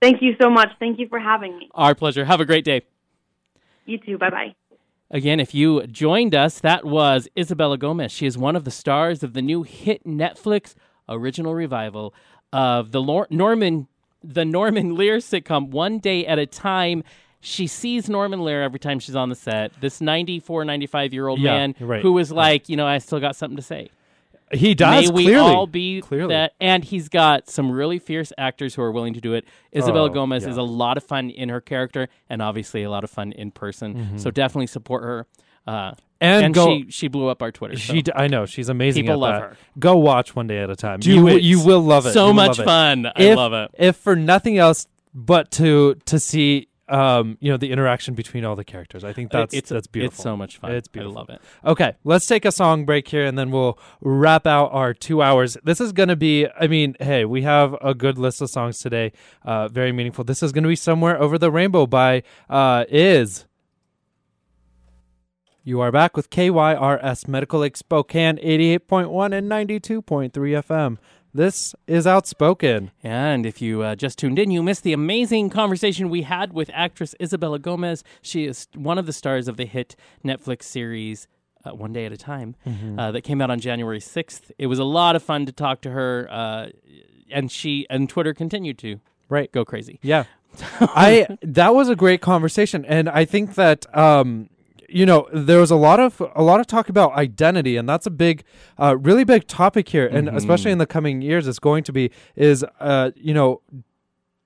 Thank you so much. Thank you for having me. Our pleasure. Have a great day. You too. Bye bye. Again, if you joined us, that was Isabella Gomez. She is one of the stars of the new hit Netflix original revival of the Lor- Norman the Norman Lear sitcom One Day at a Time. She sees Norman Lear every time she's on the set. This 94, 95 year old Yeah, man right. who is like, you know, I still got something to say. He does May we clearly. all be Clearly. that. And he's got some really fierce actors who are willing to do it. Isabella Oh, Gomez yeah. is a lot of fun in her character, and obviously a lot of fun in person. Mm-hmm. So definitely support her. Uh, And and go- she she blew up our Twitter. so. She, d- I know she's amazing. People at love that. her. Go watch one day at a time. Do you, will- it. you will love it. So much love it. fun. I If- love it. If for nothing else, but to to see, um, you know, the interaction between all the characters. I think that's it's that's beautiful. It's so much fun. It's beautiful. I love it. Okay, let's take a song break here and then we'll wrap out our two hours. This is going to be, I mean, hey, we have a good list of songs today, uh, very meaningful. This is going to be Somewhere Over the Rainbow by uh, Iz. You are back with KYRS Medical Lake Spokane 88.1 and 92.3 FM. This is Outspoken. And if you uh, just tuned in, you missed the amazing conversation we had with actress Isabella Gomez. She is one of the stars of the hit Netflix series uh, One Day at a Time Mm-hmm. uh, that came out on January 6th. It was a lot of fun to talk to her, uh, and she and Twitter continued to Right. go crazy. Yeah. I that was a great conversation and I think that um you know there was a lot of a lot of talk about identity and that's a big uh really big topic here and Mm-hmm. especially in the coming years it's going to be is uh you know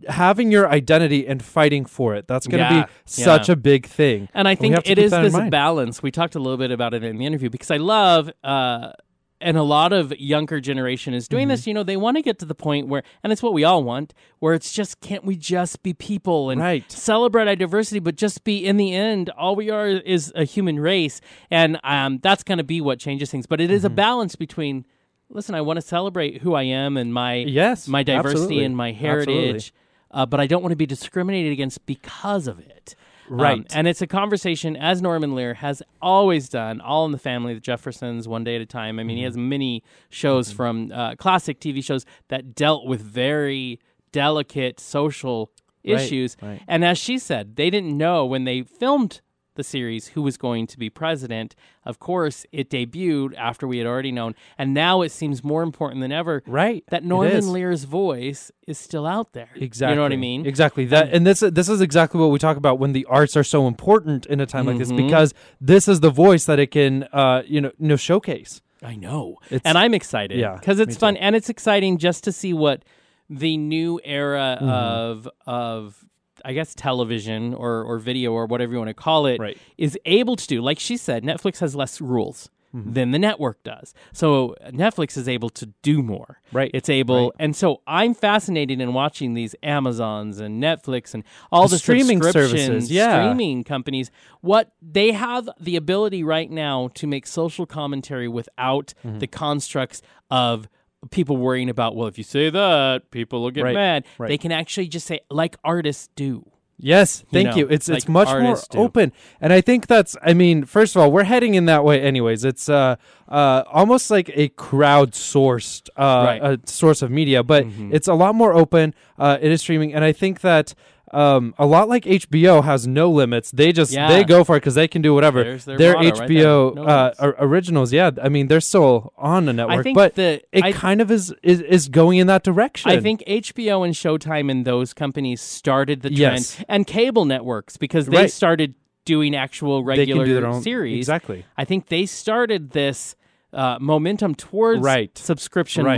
having your identity and fighting for it that's going to Yeah, be such yeah. a big thing And I think it is this balance. We talked a little bit about it in the interview because I love, uh, and a lot of younger generation is Mm-hmm. doing this. You know, they want to get to the point where, and it's what we all want, where it's just can't we just be people and Right. celebrate our diversity, but just be in the end, all we are is a human race, and um, that's going to be what changes things. But it is Mm-hmm. a balance between. Listen, I want to celebrate who I am and my Yes, my diversity absolutely. and my heritage, uh, but I don't want to be discriminated against because of it. Um, Right. and it's a conversation, as Norman Lear has always done, all in the family, the Jeffersons, one day at a time. I mean, he Mm-hmm. has many shows from uh, classic TV shows that dealt with very delicate social Right, issues. right. And as she said, they didn't know when they filmed the series who was going to be president. Of course, it debuted after we had already known. And now it seems more important than ever right that Norman. Lear's voice is still out there. Exactly. You know what I mean? Exactly. That and this this is exactly what we talk about when the arts are so important in a time like this Mhm. because this is the voice that it can uh you know you know showcase. I know. It's- and I'm excited. Yeah, Because it's fun too. and it's exciting just to see what the new era Mm-hmm. of of I guess television or, or video or whatever you want to call it is Right. able to do. Like she said, Netflix has less rules Mm-hmm. than the network does. So Netflix is able to do more. Right. It's able Right. and so I'm fascinated in watching these Amazons and Netflix and all The the, streaming services, yeah. streaming companies what they have the ability right now to make social commentary without Mm-hmm. the constructs of people worrying about well if you say that people will get Right, mad right. they can actually just say like artists do Yes, You thank know, you. It's it's much more do. open, and I think that's. I mean, first of all, we're heading in that way, anyways. It's uh, uh, almost like a crowd-sourced uh, Right. uh, source of media, but Mhm. it's a lot more open. Uh, it is streaming, and I think that um, a lot like HBO has no limits. They just Yeah. they go for it because they can do whatever. There's their right HBO there. No uh, or- originals, yeah. I mean, they're still on the network, i think but the it I, kind of is, is is going in that direction. I think HBO and Showtime and those companies started the trend, Yes. and cable networks because they Right. started doing actual they can regular do their own series. Exactly. I think they started this uh, momentum towards Right. subscription Right.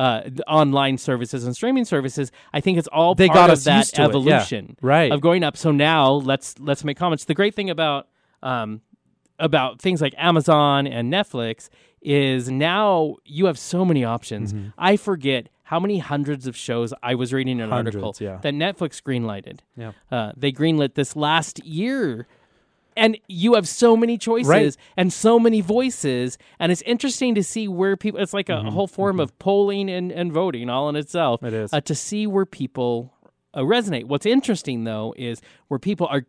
Uh, online services and streaming services. I think it's all They part got of that it, yeah. evolution Right. of going up. So now let's let's make comments. The great thing about um, about things like Amazon and Netflix is now you have so many options. Mm-hmm. I forget how many hundreds of shows I was reading an Hundreds, article yeah. that Netflix greenlighted. Yeah. Uh, they greenlit this last year. And you have so many choices Right. and so many voices. And it's interesting to see where people, it's like a whole form of polling and, and voting all in itself. Mm-hmm. It is. Uh, to see where people uh, resonate. What's interesting, though, is where people are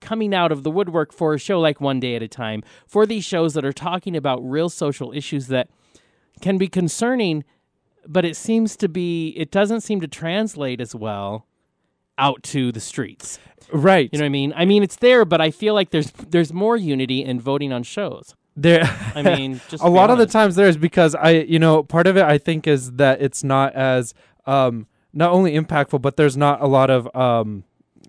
coming out of the woodwork for a show like One Day at a Time, for these shows that are talking about real social issues that can be concerning, but it seems to be, it doesn't seem to translate as well out to the streets. Right. You know what I mean? I mean, it's there, but I feel like there's there's more unity in voting on shows. there I mean, just a lot of the times there is because I, you know, part of it I think is that it's not as um not only impactful, but there's not a lot of um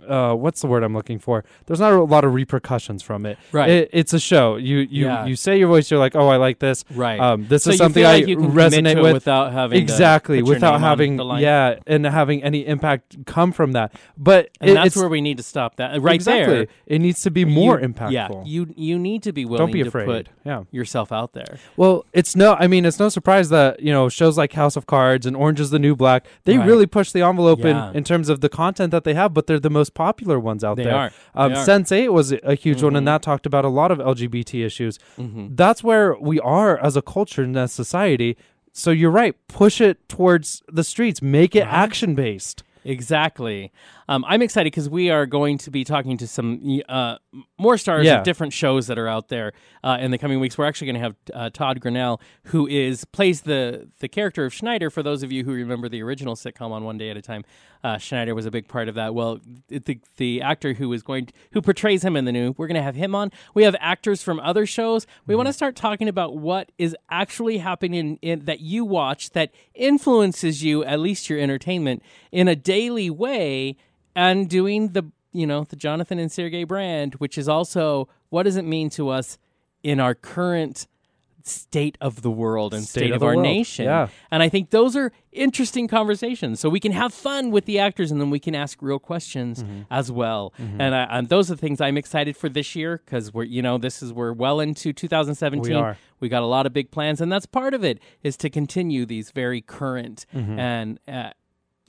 uh, what's the word I'm looking for? There's not a lot of repercussions from it. Right. It, it's a show. You you Yeah. you say your voice. You're like, oh, I like this. Right. Um, this so is something feel I you can resonate with. without having exactly without having yeah and having any impact come from that. But And it- that's where we need to stop that. Right exactly. there. It needs to be more you- impactful. Yeah. You you need to be willing Don't be to afraid. put yeah. yourself out there. Well, it's no. I mean, it's no surprise that you know shows like House of Cards and Orange Is the New Black they Right. really push the envelope Yeah. in, in terms of the content that they have, but they're the most popular ones out They there. are. Um, They are. Sense8 was a huge one, Mhm. and that talked about a lot of LGBT issues. Mhm. That's where we are as a culture and as society. So you're right. Push it towards the streets. Make it Right. action based. Exactly. Um, I'm excited because we are going to be talking to some uh, more stars Yeah. of different shows that are out there uh, in the coming weeks. We're actually going to have uh, Todd Grinnell, who is plays the the character of Schneider. For those of you who remember the original sitcom on One Day at a Time, uh, Schneider was a big part of that. Well, the the actor who is going who portrays him in the new, we're going to have him on. We have actors from other shows. We want to start talking about what is actually happening in, that you watch that influences you, at least your entertainment, in a daily way, and doing the you know the Jonathan and Sergey brand, which is also what does it mean to us in our current state of the world and state, State of, of our world. nation. Yeah. And I think those are interesting conversations. So we can have fun with the actors and then we can ask real questions Mm-hmm. as well. And, I, and those are the things I'm excited for this year because we're, you know, this is, we're well into 2017. We are. We got a lot of big plans and that's part of it is to continue these very current Mm-hmm. and uh,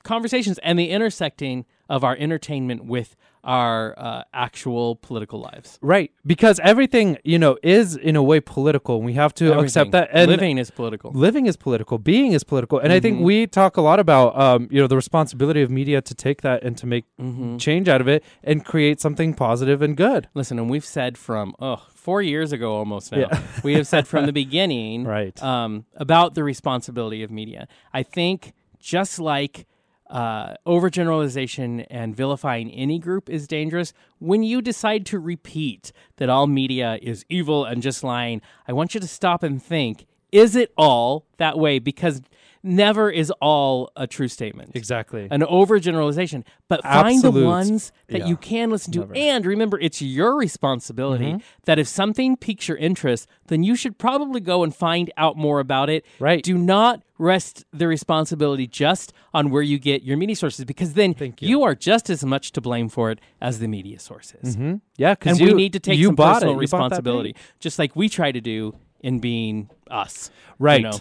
conversations and the intersecting of our entertainment with our uh, actual political lives. Right. Because everything, you know, is in a way political. And we have to accept that. And living is political. living is political being is political and i Mm-hmm. think we talk a lot about um, you know the responsibility of media to take that and to make Mm-hmm. change out of it and create something positive and good Listen, and we've said from oh four years ago almost now. Yeah. we have said from the beginning, Right. um, about the responsibility of media. I think just like uh, overgeneralization and vilifying any group is dangerous. When you decide to repeat that all media is evil and just lying, I want you to stop and think: Is it all that way? Because never is all a true statement exactly an overgeneralization, but find the ones that Yeah. you can listen to. Never. And remember, it's your responsibility Mm-hmm. that if something piques your interest, then you should probably go and find out more about it. Right. Do not rest the responsibility just on where you get your media sources because then Thank you. are just as much to blame for it as the media sources. hmm yeah And because we need to take you some personal it. You responsibility, just like we try to do in being us. you right know?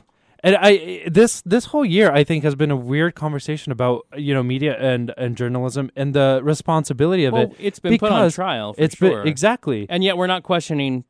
And i this this whole year i think has been a weird conversation about you know media and and journalism and the responsibility of Well, it it's been put on trial for It's sure. been exactly and yet we're not questioning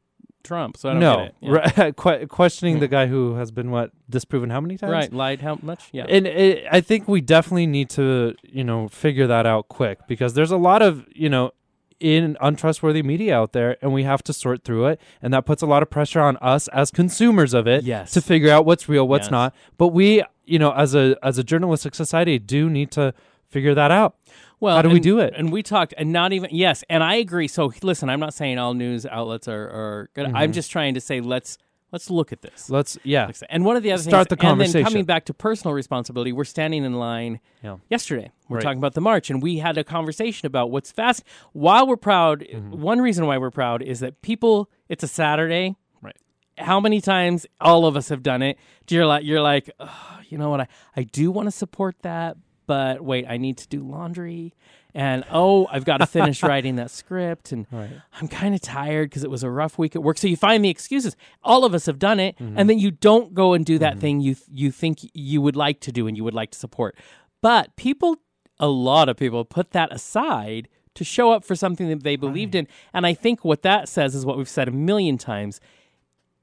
Trump, so I don't no get it. Yeah. right, questioning the guy who has been what disproven how many times Right, lied how much? Yeah. And it, I think we definitely need to, you know, figure that out quick because there's a lot of, you know, in untrustworthy media out there and we have to sort through it and that puts a lot of pressure on us as consumers of it Yes. to figure out what's real, what's Yes. not. But we, you know, as a as a journalistic society do need to figure that out. well, how do we do it? And we talked, and not even yes, and I agree. So listen, I'm not saying all news outlets are, are good. Mm-hmm. I'm just trying to say let's let's look at this. Let's yeah. And one of the other Start things, the and then coming back to personal responsibility, we're standing in line Yeah. yesterday. We're Right. talking about the march, and we had a conversation about what's fast. While we're proud, Mm-hmm. one reason why we're proud is that people. It's a Saturday. Right. How many times all of us have done it? Do you're like, you're like, "Ugh, you know what? I I do want to support that, but wait, I need to do laundry. And oh, I've got to finish writing that script, and Right. I'm kind of tired because it was a rough week at work. So you find the excuses. All of us have done it, Mm-hmm. and then you don't go and do that thing you th- you think you would like to do and you would like to support. But people, a lot of people, put that aside to show up for something that they believed in. And I think what that says is what we've said a million times.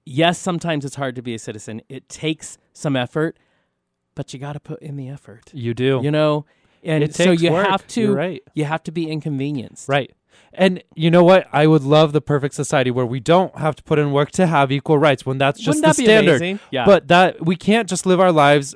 Yes, sometimes it's hard to be a citizen. It takes some effort, but you got to put in the effort. You do. You know, and so you work. have to. You're right. You have to be inconvenienced. Right. And you know what? I would love the perfect society where we don't have to put in work to have equal rights when that's just Wouldn't the that be standard. amazing? Yeah. But that we can't just live our lives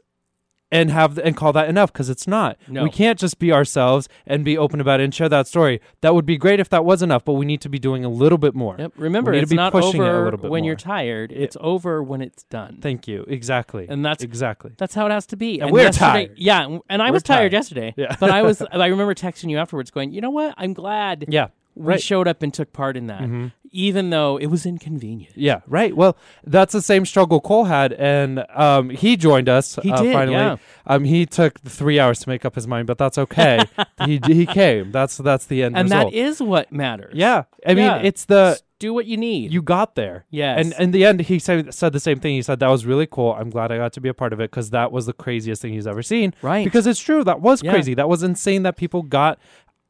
and have and call that enough because it's not. No. We can't just be ourselves and be open about it and share that story. That would be great if that was enough, but we need to be doing a little bit more. Yep. Remember, We need to it's not it over bit when more. you're tired. It's over when it's done. Thank you. Exactly. And that's- exactly. That's how it has to be. And we're tired. Yeah, and- and I We're was tired, tired. yesterday. Yeah. but I was. I remember texting you afterwards, going, "You know what? I'm glad Yeah. We Right. Mm-hmm. showed up and took part in that, even though it was inconvenient." Yeah, right. Well, that's the same struggle Cole had, and um, he joined us. He uh, did, finally. yeah. Um, he took three hours to make up his mind, but that's okay. he he came. That's that's the end And result. that is what matters. yeah. I mean, it's the Just do what you need. you got there. Yes. And in the end, he said said the same thing. He said that was really cool. I'm glad I got to be a part of it because that was the craziest thing he's ever seen. Right. Because it's true. That was Yeah. crazy. That was insane. That people got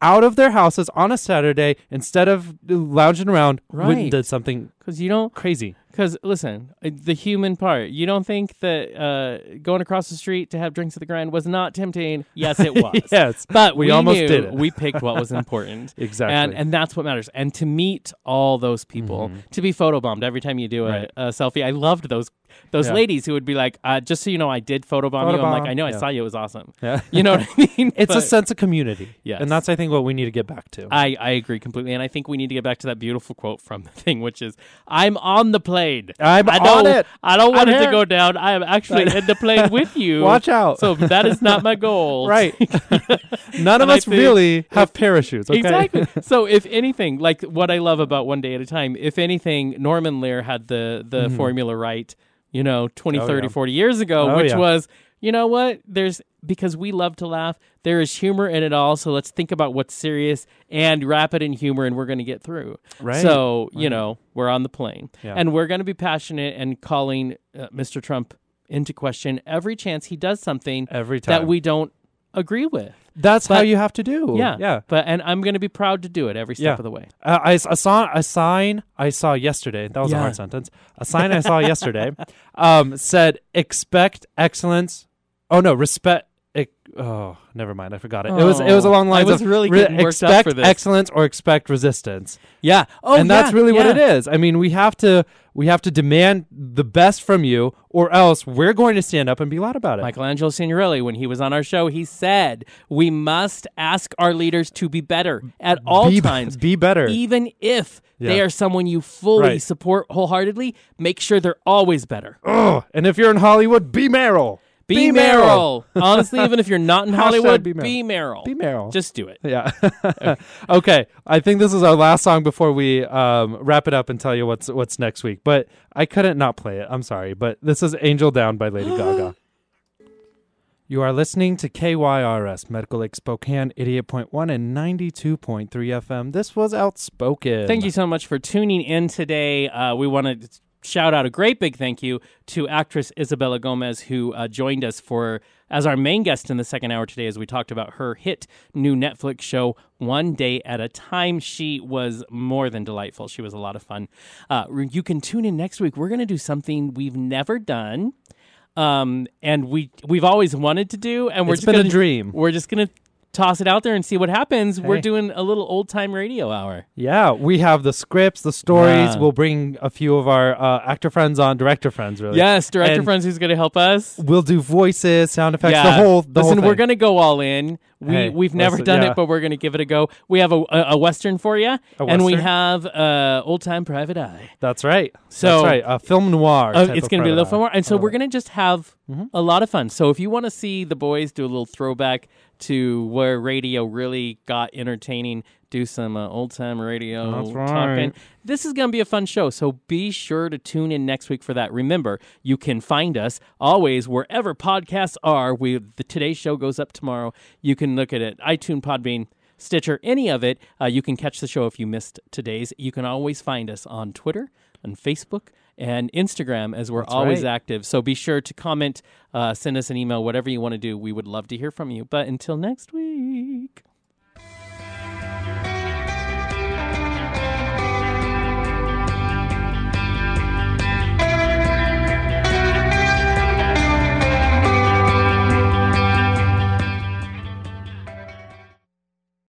out of their houses on a Saturday instead of lounging around. went and did something because you don't. crazy. Because listen, the human part. You don't think that uh, going across the street to have drinks at the grind was not tempting? Yes, it was. Yes, but we we, almost did it. We picked what was important. Exactly. and and that's what matters. And to meet all those people, to be photobombed every time you do a, Mm-hmm. Right. a selfie. I loved those those Yeah. ladies who would be like, uh, "Just so you know, I did photobomb, you." I'm like, "I know, I saw you. It was awesome." Yeah. You know what I mean? It's a sense of community. Yes. And that's, I think, what we need to get back to. I, I agree completely, and I think we need to get back to that beautiful quote from the thing, which is, "I'm on the plane. I'm I on don't, it. I don't want I'm it to go down. I am actually in the plane with you. Watch out. So that is not my goal. right. None of us really have parachutes. Okay? Exactly. so if anything, like what I love about One Day at a Time, if anything, Norman Lear had the the formula right, you know, 20, Mm-hmm. Oh, 30, yeah. 40 years ago, Oh, which yeah. was, you know what? There's because we love to laugh, there is humor in it all, so let's think about what's serious and wrap it in humor and we're going to get through. Right. So, you know, we're on the plane Yeah. and we're going to be passionate and calling uh, Mr. Trump into question every chance he does something Every time. that we don't agree with. That's how you have to do. Yeah, Yeah. But and I'm going to be proud to do it every step Yeah. of the way. Uh, I, I saw a sign I saw yesterday. That was a hard sentence. A sign I saw yesterday um, said "expect excellence." Oh no, respect. ec- oh, never mind. I forgot it. it was it was Oh, along the I lines was of really re- expect for this. excellence or expect resistance. Yeah. Oh, and that's yeah, really what it is. I mean, we have to we have to demand the best from you, or else we're going to stand up and be loud about it. Michelangelo Signorile, when he was on our show, he said we must ask our leaders to be better at all be, times, be better. even if they are someone you fully Right. support wholeheartedly. Make sure they're always better. Ugh. And if you're in Hollywood, be Meryl. Be, Meryl. Honestly, even if you're not in Hollywood, be be Meryl. Be Meryl. Just do it. Yeah. okay. I think this is our last song before we um, wrap it up and tell you what's what's next week. But I couldn't not play it. I'm sorry. But this is Angel Down by Lady Gaga. You are listening to KYRS Medical Lake Spokane 88.1 and 92.3 FM. This was Outspoken. Thank you so much for tuning in today. Uh, we want to shout out a great big thank you to actress Isabella Gomez, who uh, joined us for as our main guest in the second hour today, as we talked about her hit new Netflix show, One Day at a Time. She was more than delightful. She was a lot of fun. Uh, you can tune in next week. We're going to do something we've never done. Um, and we we've always wanted to do, and we're It's just been a gonna, dream. We're just gonna toss it out there and see what happens. We're doing a little old time radio hour. Yeah, we have the scripts, the stories. Yeah. We'll bring a few of our uh, actor friends on, director friends, really. Yes, director And friends who's going to help us. We'll do voices, sound effects, yeah, the whole. The listen, whole we're going to go all in. We Hey, we've never listen, done yeah. it, but we're going to give it a go. We have a a, a western for you, and we have uh, old time private eye. That's right. So- That's right. A film noir. Uh, it's to be a little film noir, and so we're going to just have Mm-hmm. a lot of fun. So if you want to see the boys do a little throwback to where radio really got entertaining, do some uh, old time radio That's right. talking. This is going to be a fun show, so be sure to tune in next week for that. Remember, you can find us always wherever podcasts are. We the today's show goes up tomorrow. You can look at it iTunes, Podbean. Stitcher, any of it, uh, you can catch the show if you missed today's. You can always find us on Twitter, and Facebook, and Instagram as we're That's always right. active. So be sure to comment, uh, send us an email, whatever you want to do. We would love to hear from you. But until next week.